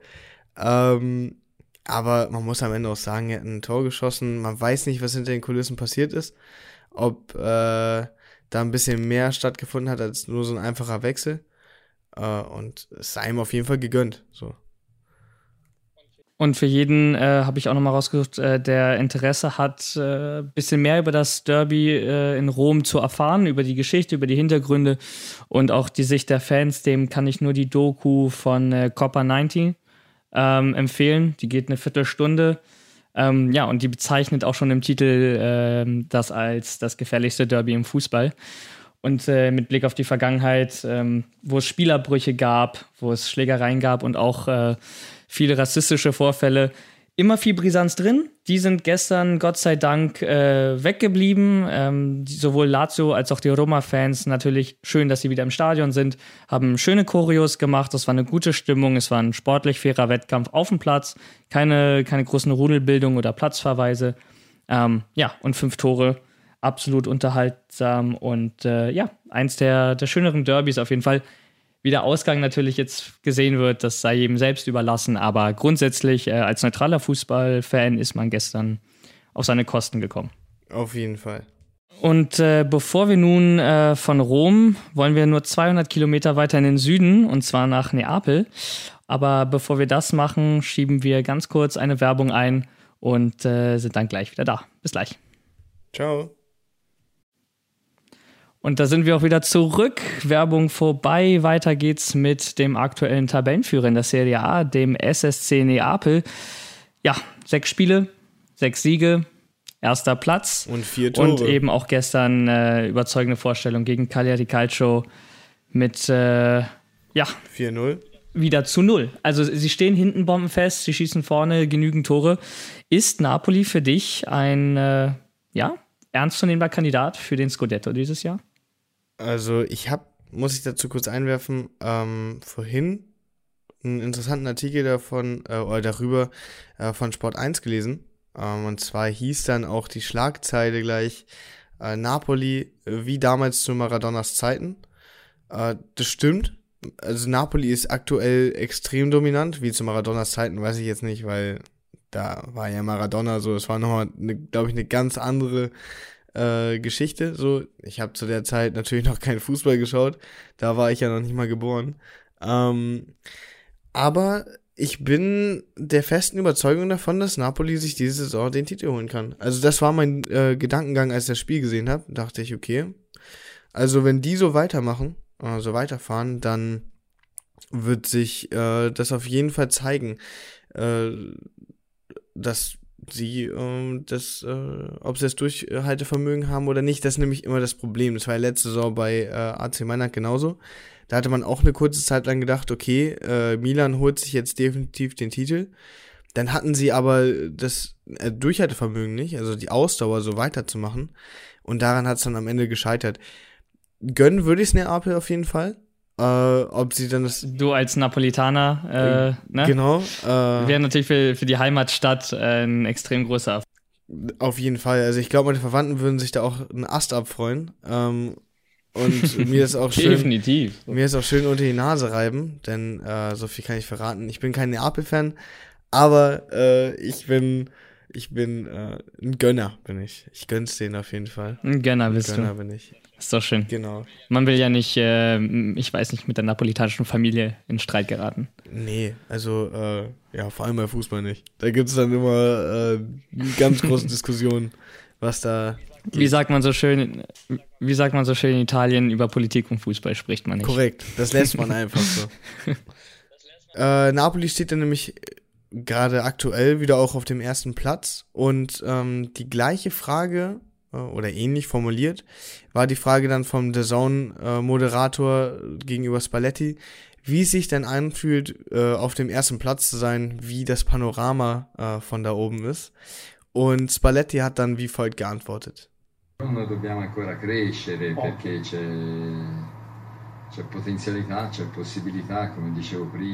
Speaker 1: Ähm, aber man muss am Ende auch sagen, er hat ein Tor geschossen. Man weiß nicht, was hinter den Kulissen passiert ist. Ob äh, da ein bisschen mehr stattgefunden hat als nur so ein einfacher Wechsel. Äh, und es sei ihm auf jeden Fall gegönnt. So.
Speaker 2: Und für jeden äh, habe ich auch nochmal rausgesucht, äh, der Interesse hat, ein äh, bisschen mehr über das Derby äh, in Rom zu erfahren, über die Geschichte, über die Hintergründe und auch die Sicht der Fans. Dem kann ich nur die Doku von äh, Copper 90 ähm, empfehlen. Die geht eine Viertelstunde. Ähm, ja, und die bezeichnet auch schon im Titel ähm, das als das gefährlichste Derby im Fußball. Und äh, mit Blick auf die Vergangenheit, ähm, wo es Spielerbrüche gab, wo es Schlägereien gab und auch äh, viele rassistische Vorfälle, immer viel Brisanz drin. Die sind gestern, Gott sei Dank, äh, weggeblieben. Ähm, sowohl Lazio als auch die Roma-Fans natürlich schön, dass sie wieder im Stadion sind, haben schöne Choreos gemacht. Das war eine gute Stimmung. Es war ein sportlich fairer Wettkampf auf dem Platz. Keine, keine großen Rudelbildung oder Platzverweise. Ähm, ja, und fünf Tore. Absolut unterhaltsam und äh, ja, eins der, der schöneren Derbys auf jeden Fall. Wie der Ausgang natürlich jetzt gesehen wird, das sei jedem selbst überlassen. Aber grundsätzlich, äh, als neutraler Fußballfan ist man gestern auf seine Kosten gekommen.
Speaker 1: Auf jeden Fall.
Speaker 2: Und äh, bevor wir nun äh, von Rom, wollen wir nur 200 Kilometer weiter in den Süden, und zwar nach Neapel. Aber bevor wir das machen, schieben wir ganz kurz eine Werbung ein und äh, sind dann gleich wieder da. Bis gleich.
Speaker 1: Ciao.
Speaker 2: Und da sind wir auch wieder zurück. Werbung vorbei. Weiter geht's mit dem aktuellen Tabellenführer in der Serie A, dem SSC Neapel. Ja, sechs Spiele, sechs Siege, erster Platz.
Speaker 1: Und vier Tore.
Speaker 2: Und eben auch gestern äh, überzeugende Vorstellung gegen Cagliari Calcio mit, äh, ja.
Speaker 1: 4-0.
Speaker 2: Wieder zu null. Also sie stehen hinten bombenfest, sie schießen vorne genügend Tore. Ist Napoli für dich ein, äh, ja, ernstzunehmender Kandidat für den Scudetto dieses Jahr?
Speaker 1: Also ich habe, muss ich dazu kurz einwerfen, ähm, vorhin einen interessanten Artikel davon äh, oder darüber äh, von Sport 1 gelesen. Ähm, und zwar hieß dann auch die Schlagzeile gleich äh, Napoli äh, wie damals zu Maradonas Zeiten. Äh, das stimmt. Also Napoli ist aktuell extrem dominant, wie zu Maradonas Zeiten, weiß ich jetzt nicht, weil da war ja Maradona so, das war nochmal, glaube ich, eine ganz andere äh, Geschichte. So, ich habe zu der Zeit natürlich noch keinen Fußball geschaut. Da war ich ja noch nicht mal geboren. Ähm, aber ich bin der festen Überzeugung davon, dass Napoli sich diese Saison den Titel holen kann. Also das war mein äh, Gedankengang, als ich das Spiel gesehen habe. Dachte ich, okay. Also wenn die so weitermachen, äh, so weiterfahren, dann wird sich äh, das auf jeden Fall zeigen, äh, dass sie ähm, das, äh, ob sie das Durchhaltevermögen haben oder nicht, das ist nämlich immer das Problem. Das war ja letzte Saison bei äh, AC Mailand genauso. Da hatte man auch eine kurze Zeit lang gedacht, okay, äh, Milan holt sich jetzt definitiv den Titel. Dann hatten sie aber das äh, Durchhaltevermögen nicht, also die Ausdauer so weiterzumachen. Und daran hat es dann am Ende gescheitert. Gönnen würde ich es Neapel auf jeden Fall. Äh, ob sie dann das.
Speaker 2: Du als Napolitaner, äh, ne?
Speaker 1: Genau. Äh,
Speaker 2: Wäre natürlich für, für die Heimatstadt äh, ein extrem großer Erfolg.
Speaker 1: Auf jeden Fall. Also ich glaube, meine Verwandten würden sich da auch einen Ast abfreuen. Ähm, und mir ist auch schön.
Speaker 2: Definitiv.
Speaker 1: Mir ist auch schön unter die Nase reiben, denn äh, so viel kann ich verraten. Ich bin kein Neapel-Fan, aber äh, ich bin, ich bin äh, ein Gönner, bin ich. Ich gönn's denen auf jeden Fall.
Speaker 2: Ein Gönner bist
Speaker 1: Gönner
Speaker 2: du.
Speaker 1: bin ich.
Speaker 2: Ist doch schön.
Speaker 1: Genau.
Speaker 2: Man will ja nicht, äh, ich weiß nicht, mit der napolitanischen Familie in Streit geraten.
Speaker 1: Nee, also äh, ja, vor allem bei Fußball nicht. Da gibt's dann immer äh, ganz große Diskussionen, was da.
Speaker 2: Wie sagt man so schön, wie sagt man so schön in Italien, über Politik und Fußball spricht man nicht.
Speaker 1: Korrekt, das lässt man einfach so. äh, Napoli steht dann nämlich gerade aktuell wieder auch auf dem ersten Platz und ähm, die gleiche Frage äh, oder ähnlich formuliert war die Frage dann vom The Zone äh, Moderator gegenüber Spalletti, wie es sich denn anfühlt, äh, auf dem ersten Platz zu sein, wie das Panorama äh, von da oben ist. Und Spalletti hat dann wie folgt geantwortet.
Speaker 3: Dobbiamo ancora crescere perché c'è,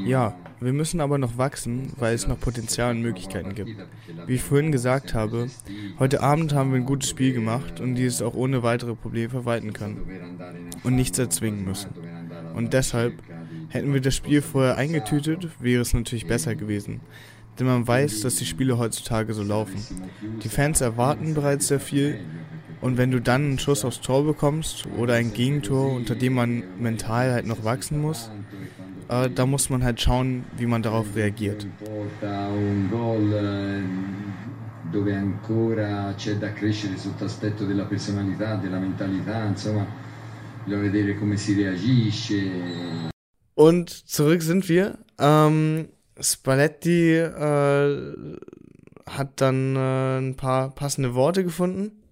Speaker 1: Ja, wir müssen aber noch wachsen, weil es noch Potenzial und Möglichkeiten gibt. Wie ich vorhin gesagt habe, heute Abend haben wir ein gutes Spiel gemacht und dieses auch ohne weitere Probleme verwalten können und nichts erzwingen müssen. Und deshalb, hätten wir das Spiel vorher eingetütet, wäre es natürlich besser gewesen. Denn man weiß, dass die Spiele heutzutage so laufen. Die Fans erwarten bereits sehr viel und wenn du dann einen Schuss aufs Tor bekommst oder ein Gegentor, unter dem man mental halt noch wachsen muss, äh, da muss man halt schauen, wie man darauf reagiert.
Speaker 3: Dove ancora c'è da crescere sotto aspetto della personalità, della mentalità, insomma, bisogna vedere come si reagisce.
Speaker 1: Und zurück sind wir. Ähm, Spalletti äh, hat dann äh, ein paar passende Worte gefunden.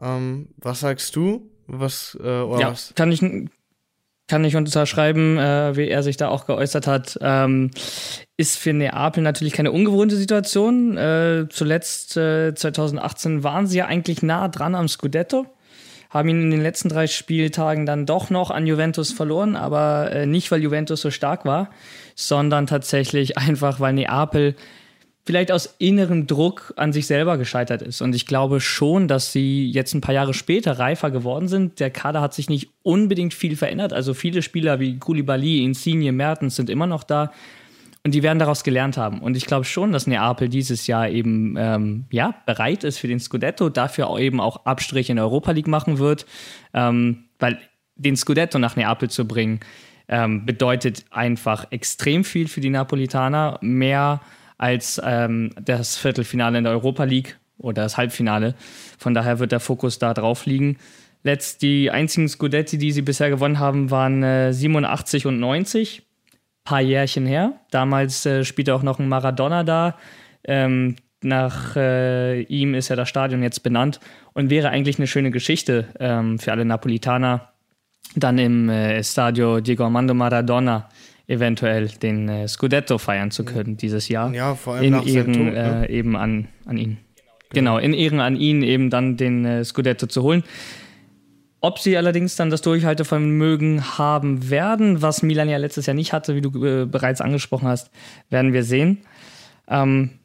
Speaker 1: Ähm, was sagst du? Was, äh,
Speaker 2: Ja,
Speaker 1: was?
Speaker 2: kann ich, kann ich unterschreiben, äh, wie er sich da auch geäußert hat. Ähm, ist für Neapel natürlich keine ungewohnte Situation. Äh, zuletzt äh, 2018 waren sie ja eigentlich nah dran am Scudetto, haben ihn in den letzten drei Spieltagen dann doch noch an Juventus verloren, aber äh, nicht, weil Juventus so stark war, sondern tatsächlich einfach, weil Neapel vielleicht aus innerem Druck an sich selber gescheitert ist. Und ich glaube schon, dass sie jetzt ein paar Jahre später reifer geworden sind. Der Kader hat sich nicht unbedingt viel verändert. Also viele Spieler wie Koulibaly, Insigne, Mertens sind immer noch da. Und die werden daraus gelernt haben. Und ich glaube schon, dass Neapel dieses Jahr eben ähm, ja, bereit ist für den Scudetto, dafür auch eben auch Abstriche in der Europa League machen wird. Ähm, weil den Scudetto nach Neapel zu bringen, ähm, bedeutet einfach extrem viel für die Napolitaner. Mehr als ähm, das Viertelfinale in der Europa League oder das Halbfinale. Von daher wird der Fokus da drauf liegen. Letzt die einzigen Scudetti, die sie bisher gewonnen haben, waren äh, 87 und 90. Paar Jährchen her. Damals äh, spielte auch noch ein Maradona da. Ähm, nach äh, ihm ist ja das Stadion jetzt benannt und wäre eigentlich eine schöne Geschichte ähm, für alle Napolitaner, dann im äh, Stadio Diego Armando Maradona eventuell den äh, Scudetto feiern zu können dieses Jahr.
Speaker 1: Ja, vor allem
Speaker 2: in
Speaker 1: nach
Speaker 2: Ehren
Speaker 1: Tod, ne?
Speaker 2: äh, eben an, an ihn. Genau, in Ehren an ihn eben dann den äh, Scudetto zu holen. Ob sie allerdings dann das Durchhaltevermögen haben werden, was Milan ja letztes Jahr nicht hatte, wie du äh, bereits angesprochen hast, werden wir sehen. Ähm,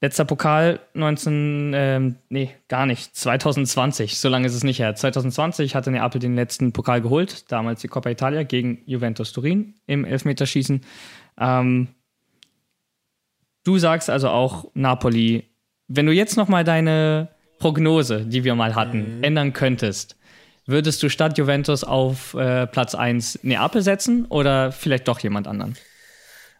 Speaker 2: letzter Pokal 19, ähm, nee, gar nicht, 2020, so lange ist es nicht her. 2020 hatte Neapel den letzten Pokal geholt, damals die Coppa Italia gegen Juventus Turin im Elfmeterschießen. Ähm, du sagst also auch Napoli, wenn du jetzt nochmal deine Prognose, die wir mal hatten, ändern könntest, würdest du statt Juventus auf äh, Platz 1 Neapel setzen oder vielleicht doch jemand anderen?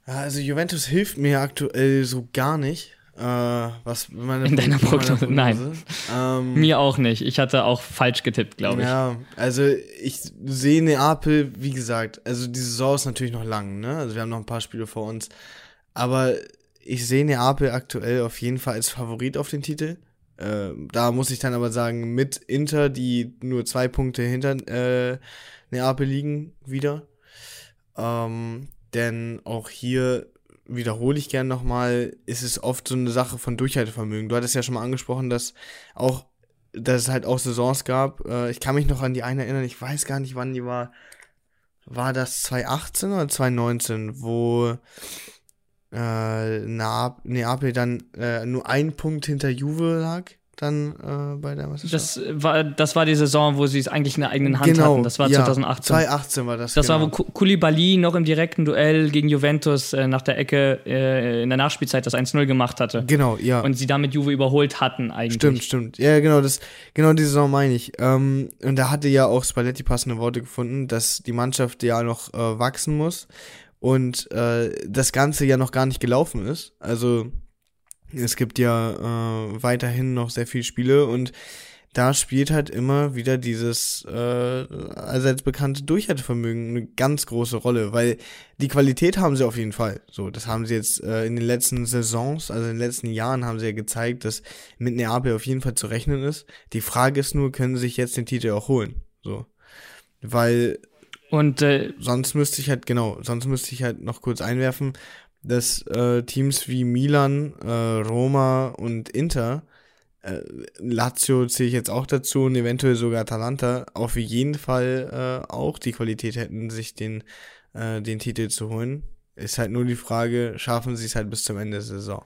Speaker 1: Also Juventus hilft mir aktuell so gar nicht. Äh, was meine
Speaker 2: In deiner Prognose? Nein.
Speaker 1: Ähm,
Speaker 2: Mir auch nicht. Ich hatte auch falsch getippt, glaube ich.
Speaker 1: Ja, also ich sehe Neapel, wie gesagt, also die Saison ist natürlich noch lang, ne? Also wir haben noch ein paar Spiele vor uns. Aber ich sehe Neapel aktuell auf jeden Fall als Favorit auf den Titel. Äh, da muss ich dann aber sagen, mit Inter, die nur zwei Punkte hinter äh, Neapel liegen, wieder. Ähm, denn auch hier wiederhole ich gern nochmal, ist es oft so eine Sache von Durchhaltevermögen. Du hattest ja schon mal angesprochen, dass auch, dass es halt auch Saisons gab. Äh, ich kann mich noch an die eine erinnern, ich weiß gar nicht, wann die war. War das 2018 oder 2019, wo äh, Neap Neapel dann äh, nur ein Punkt hinter Juve lag, dann äh, bei der Meisterschaft?
Speaker 2: Das war, das war die Saison, wo sie es eigentlich in der eigenen Hand
Speaker 1: genau,
Speaker 2: hatten. Das war
Speaker 1: ja,
Speaker 2: 2018.
Speaker 1: 2018 war das.
Speaker 2: Das
Speaker 1: genau.
Speaker 2: war, wo Ku- Koulibaly noch im direkten Duell gegen Juventus äh, nach der Ecke äh, in der Nachspielzeit das 1-0 gemacht hatte.
Speaker 1: Genau, ja.
Speaker 2: Und sie damit Juve überholt hatten eigentlich.
Speaker 1: Stimmt, stimmt. Ja, genau, das, genau die Saison meine ich. Ähm, und da hatte ja auch Spalletti passende Worte gefunden, dass die Mannschaft ja noch äh, wachsen muss und äh, das Ganze ja noch gar nicht gelaufen ist. Also es gibt ja äh, weiterhin noch sehr viele Spiele und da spielt halt immer wieder dieses äh, allseits bekannte Durchhaltevermögen eine ganz große Rolle, weil die Qualität haben sie auf jeden Fall. So, das haben sie jetzt äh, in den letzten Saisons, also in den letzten Jahren haben sie ja gezeigt, dass mit Neapel auf jeden Fall zu rechnen ist. Die Frage ist nur, können sie sich jetzt den Titel auch holen? So, weil
Speaker 2: Und äh,
Speaker 1: sonst müsste ich halt, genau, sonst müsste ich halt noch kurz einwerfen, dass äh, Teams wie Milan, äh, Roma und Inter, äh, Lazio zähle ich jetzt auch dazu und eventuell sogar Atalanta, auf jeden Fall äh, auch die Qualität hätten, sich den, äh, den Titel zu holen. Ist halt nur die Frage, schaffen sie es halt bis zum Ende der Saison?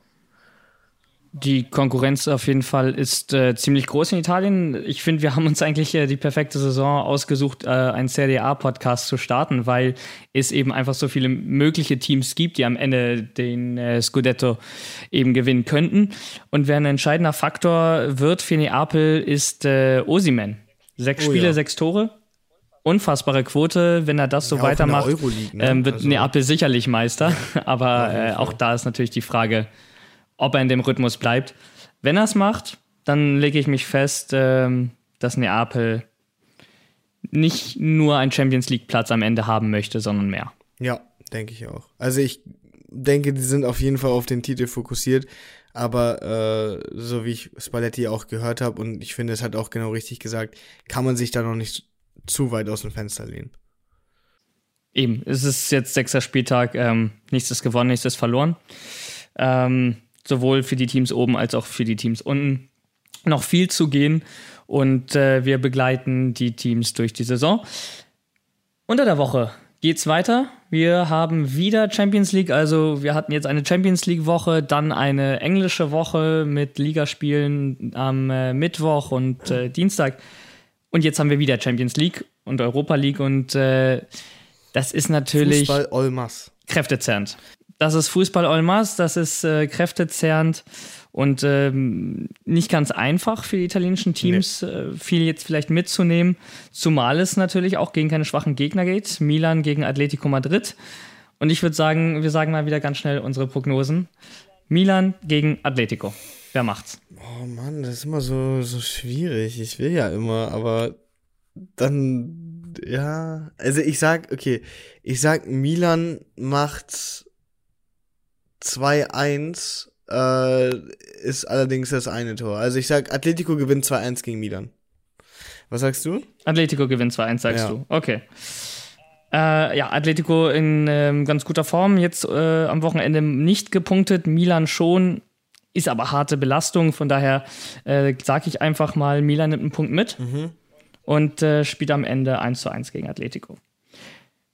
Speaker 2: Die Konkurrenz auf jeden Fall ist äh, ziemlich groß in Italien. Ich finde, wir haben uns eigentlich äh, die perfekte Saison ausgesucht, äh, einen Serie A-Podcast zu starten, weil es eben einfach so viele mögliche Teams gibt, die am Ende den äh, Scudetto eben gewinnen könnten. Und wer ein entscheidender Faktor wird für Neapel, ist äh, Osimen. Sechs
Speaker 1: Oh
Speaker 2: Spiele,
Speaker 1: ja.
Speaker 2: sechs Tore. Unfassbare Quote, wenn er das so
Speaker 1: Ja,
Speaker 2: weitermacht,
Speaker 1: ne?
Speaker 2: ähm, wird
Speaker 1: Also-
Speaker 2: Neapel sicherlich Meister. Aber
Speaker 1: jeden
Speaker 2: äh, auch da ist natürlich die Frage, ob er in dem Rhythmus bleibt. Wenn er es macht, dann lege ich mich fest, ähm, dass Neapel nicht nur einen Champions League Platz am Ende haben möchte, sondern mehr.
Speaker 1: Ja, denke ich auch. Also ich denke, die sind auf jeden Fall auf den Titel fokussiert, aber äh, so wie ich Spalletti auch gehört habe und ich finde, es hat auch genau richtig gesagt, kann man sich da noch nicht zu weit aus dem Fenster lehnen.
Speaker 2: eben, es ist jetzt sechster Spieltag, ähm, nichts ist gewonnen, nichts ist verloren. Ähm, sowohl für die Teams oben als auch für die Teams unten. Noch viel zu gehen und äh, wir begleiten die Teams durch die Saison. Unter der Woche geht's weiter. Wir haben wieder Champions League, also wir hatten jetzt eine Champions League Woche, dann eine englische Woche mit Ligaspielen am äh, Mittwoch und äh, Dienstag. Und jetzt haben wir wieder Champions League und Europa League und äh, das ist natürlich
Speaker 1: Fußball Olmas.
Speaker 2: kräftezerrend. Das ist Fußball Olmas, das ist äh, kräftezerrend und ähm, nicht ganz einfach für die italienischen Teams, nee. äh, viel jetzt vielleicht mitzunehmen, zumal es natürlich auch gegen keine schwachen Gegner geht. Milan gegen Atletico Madrid. Und ich würde sagen, wir sagen mal wieder ganz schnell unsere Prognosen. Milan gegen Atletico. Wer macht's?
Speaker 1: Oh Mann, das ist immer so, so schwierig. Ich will ja immer, aber dann, ja. Also ich sag, okay, ich sag, Milan macht 2-1 äh, ist allerdings das eine Tor. Also ich sag, Atletico gewinnt 2-1 gegen Milan. Was sagst du?
Speaker 2: Atletico gewinnt 2-1, sagst ja. du. Okay. Äh, ja, Atletico in ähm, ganz guter Form. Jetzt äh, am Wochenende nicht gepunktet, Milan schon. Ist aber harte Belastung. Von daher äh, sage ich einfach mal, Milan nimmt einen Punkt mit mhm. und äh, spielt am Ende 1 zu 1 gegen Atletico.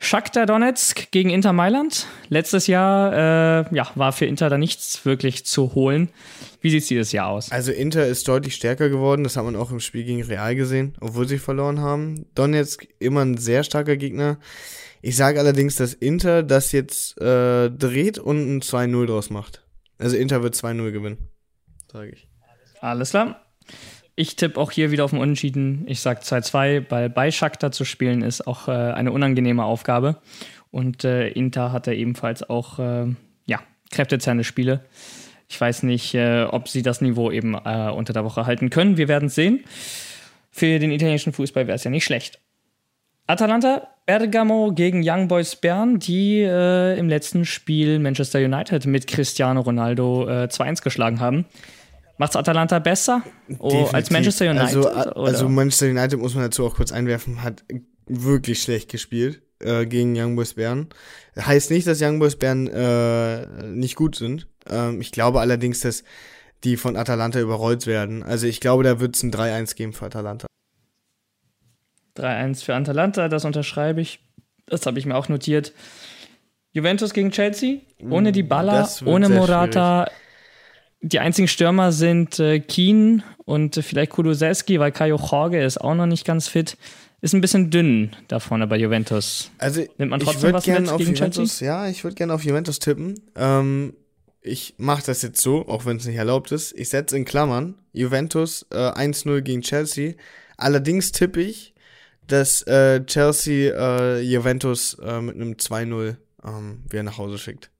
Speaker 2: Shakhtar Donetsk gegen Inter Mailand. Letztes Jahr äh, ja, war für Inter da nichts wirklich zu holen. Wie sieht es dieses Jahr aus?
Speaker 1: Also Inter ist deutlich stärker geworden, das hat man auch im Spiel gegen Real gesehen, obwohl sie verloren haben. Donetsk immer ein sehr starker Gegner. Ich sage allerdings, dass Inter das jetzt äh, dreht und ein 2-0 draus macht. Also Inter wird 2-0 gewinnen, sage ich.
Speaker 2: Alles klar. Ich tippe auch hier wieder auf den Unentschieden. Ich sage 2-2, weil bei Shakhtar zu spielen ist auch äh, eine unangenehme Aufgabe. Und äh, Inter hatte ebenfalls auch äh, ja, kräftezerrende Spiele. Ich weiß nicht, äh, ob sie das Niveau eben äh, unter der Woche halten können. Wir werden es sehen. Für den italienischen Fußball wäre es ja nicht schlecht. Atalanta Bergamo gegen Young Boys Bern, die äh, im letzten Spiel Manchester United mit Cristiano Ronaldo 2-1 geschlagen haben. Macht es Atalanta besser oh, als Manchester United?
Speaker 1: Also, also, Manchester United muss man dazu auch kurz einwerfen, hat wirklich schlecht gespielt äh, gegen Young Boys Bern. Heißt nicht, dass Young Boys Bern äh, nicht gut sind. Ähm, ich glaube allerdings, dass die von Atalanta überrollt werden. Also ich glaube, da wird es ein 3-1 geben für Atalanta.
Speaker 2: 3-1 für Atalanta, das unterschreibe ich. Das habe ich mir auch notiert. Juventus gegen Chelsea, ohne die Baller, ohne Morata. Schwierig die einzigen Stürmer sind äh, Keen und äh, vielleicht Kulusewski, weil Kajo Jorge ist auch noch nicht ganz fit. Ist ein bisschen dünn da vorne bei Juventus.
Speaker 1: Also Nimmt man trotzdem ich was mit auf Juventus, Chelsea? Ja, ich würde gerne auf Juventus tippen. Ähm, ich mache das jetzt so, auch wenn es nicht erlaubt ist. Ich setze in Klammern Juventus äh, 1-0 gegen Chelsea. Allerdings tippe ich, dass äh, Chelsea äh, Juventus äh, mit einem 2-0 ähm, wieder nach Hause schickt.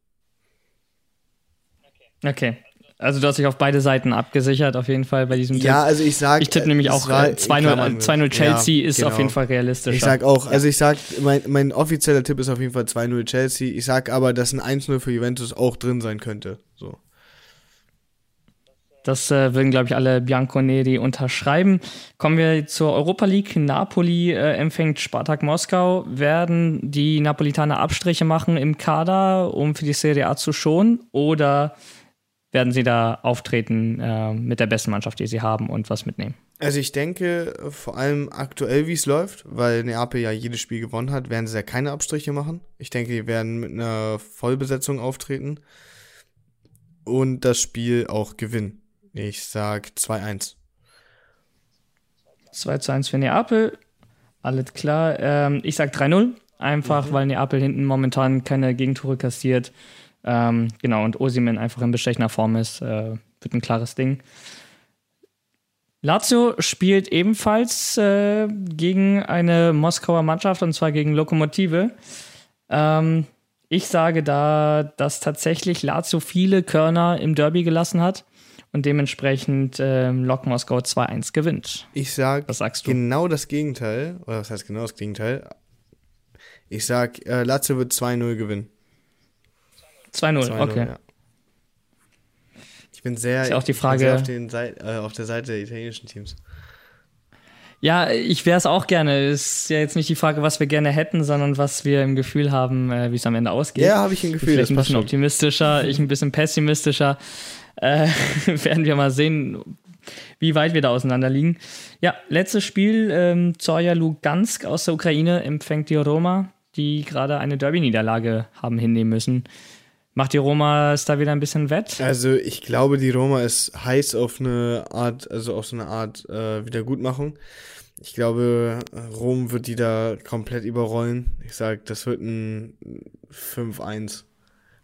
Speaker 2: Okay. Also du hast dich auf beide Seiten abgesichert, auf jeden Fall bei diesem Tipp.
Speaker 1: Ja, also ich sag.
Speaker 2: Ich tippe nämlich auch 2-0 äh, Chelsea ja, ist genau. auf jeden Fall realistisch.
Speaker 1: Ich sag auch, also ich sag, mein, mein offizieller Tipp ist auf jeden Fall 2-0 Chelsea. Ich sag aber, dass ein 1-0 für Juventus auch drin sein könnte. So.
Speaker 2: Das äh, würden, glaube ich, alle Bianconeri unterschreiben. Kommen wir zur Europa League. Napoli äh, empfängt Spartak Moskau. Werden die Napolitaner Abstriche machen im Kader, um für die Serie A zu schonen? Oder werden sie da auftreten äh, mit der besten Mannschaft, die sie haben und was mitnehmen.
Speaker 1: Also ich denke, vor allem aktuell, wie es läuft, weil Neapel ja jedes Spiel gewonnen hat, werden sie ja keine Abstriche machen. Ich denke, die werden mit einer Vollbesetzung auftreten und das Spiel auch gewinnen. Ich sag 2-1.
Speaker 2: 2 zu 1 für Neapel. Alles klar. Ähm, ich sag 3-0. Einfach, mhm. weil Neapel hinten momentan keine Gegentore kassiert. Ähm, genau, und Osimen einfach in bestechender Form ist, äh, wird ein klares Ding. Lazio spielt ebenfalls äh, gegen eine Moskauer Mannschaft und zwar gegen Lokomotive. Ähm, ich sage da, dass tatsächlich Lazio viele Körner im Derby gelassen hat und dementsprechend äh, Lok Moskau 2-1 gewinnt.
Speaker 1: Ich sage genau das Gegenteil, oder was heißt genau das Gegenteil? Ich sage, äh, Lazio wird 2-0 gewinnen.
Speaker 2: 2-0, okay. Ja.
Speaker 1: Ich bin sehr,
Speaker 2: ist ja auch die Frage,
Speaker 1: auf, den, äh, auf der Seite der italienischen Teams.
Speaker 2: Ja, ich wäre es auch gerne. Ist ja jetzt nicht die Frage, was wir gerne hätten, sondern was wir im Gefühl haben, äh, wie es am Ende ausgeht.
Speaker 1: Ja, habe ich ein Gefühl.
Speaker 2: Vielleicht ein bisschen optimistischer, ich ein bisschen pessimistischer. Äh, werden wir mal sehen, wie weit wir da auseinander liegen. Ja, letztes Spiel, ähm, Zorya Lugansk aus der Ukraine empfängt die Roma, die gerade eine Derby-Niederlage haben hinnehmen müssen. Macht die Roma es da wieder ein bisschen wett?
Speaker 1: Also ich glaube, die Roma ist heiß auf eine Art, also auf so eine Art äh, Wiedergutmachung. Ich glaube, Rom wird die da komplett überrollen. Ich sage, das wird ein 5-1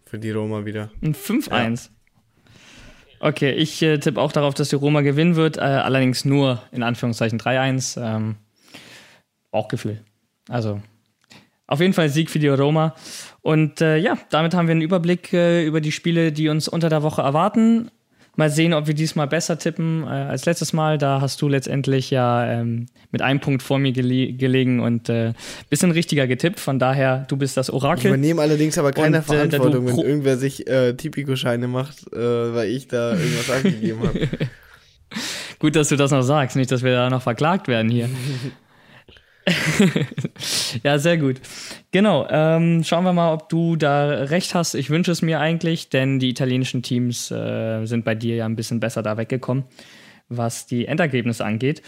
Speaker 1: für die Roma wieder.
Speaker 2: Ein 5-1? Ja. Okay, ich äh, tippe auch darauf, dass die Roma gewinnen wird, äh, allerdings nur in Anführungszeichen 3-1. Ähm, Bauchgefühl. Also auf jeden Fall Sieg für die Roma. Und äh, ja, damit haben wir einen Überblick äh, über die Spiele, die uns unter der Woche erwarten. Mal sehen, ob wir diesmal besser tippen äh, als letztes Mal. Da hast du letztendlich ja ähm, mit einem Punkt vor mir gele gelegen und äh, bisschen richtiger getippt. Von daher, du bist das Orakel. Ich
Speaker 1: übernehme allerdings aber keine und, äh, Verantwortung, wenn irgendwer sich äh, Tipico-Scheine macht, äh, weil ich da irgendwas angegeben habe.
Speaker 2: Gut, dass du das noch sagst, nicht, dass wir da noch verklagt werden hier. ja, sehr gut. Genau, ähm, schauen wir mal, ob du da recht hast. Ich wünsche es mir eigentlich, denn die italienischen Teams äh, sind bei dir ja ein bisschen besser da weggekommen, was die Endergebnisse angeht.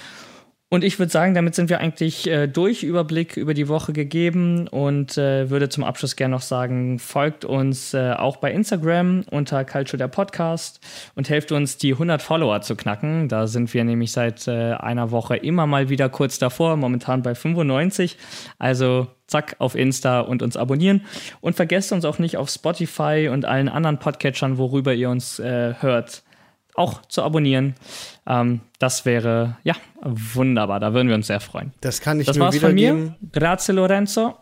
Speaker 2: Und ich würde sagen, damit sind wir eigentlich äh, durch Überblick über die Woche gegeben und äh, würde zum Abschluss gerne noch sagen, folgt uns äh, auch bei Instagram unter Culture der Podcast und helft uns, die 100 Follower zu knacken. Da sind wir nämlich seit äh, einer Woche immer mal wieder kurz davor, momentan bei 95. Also zack auf Insta und uns abonnieren. Und vergesst uns auch nicht auf Spotify und allen anderen Podcatchern, worüber ihr uns äh, hört, auch zu abonnieren. Ähm, das wäre ja wunderbar. Da würden wir uns sehr freuen.
Speaker 1: Das kann ich
Speaker 2: das
Speaker 1: nur
Speaker 2: war's von mir. Grazie Lorenzo.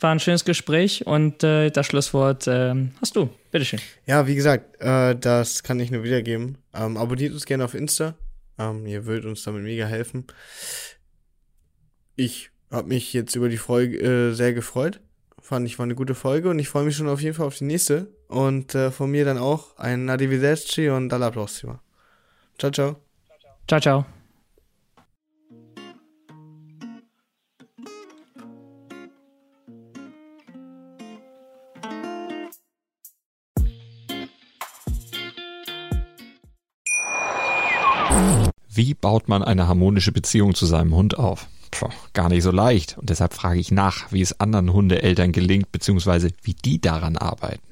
Speaker 2: War ein schönes Gespräch und äh, das Schlusswort äh, hast du. Bitteschön.
Speaker 1: Ja, wie gesagt, äh, das kann ich nur wiedergeben. Ähm, abonniert uns gerne auf Insta. Ähm, ihr würdet uns damit mega helfen. Ich habe mich jetzt über die Folge äh, sehr gefreut. Fand ich war eine gute Folge und ich freue mich schon auf jeden Fall auf die nächste. Und äh, von mir dann auch ein Arrivederci und alla prossima. Ciao, ciao.
Speaker 2: Ciao, ciao.
Speaker 4: Wie baut man eine harmonische Beziehung zu seinem Hund auf? Puh, gar nicht so leicht. Und deshalb frage ich nach, wie es anderen Hundeeltern gelingt, beziehungsweise wie die daran arbeiten.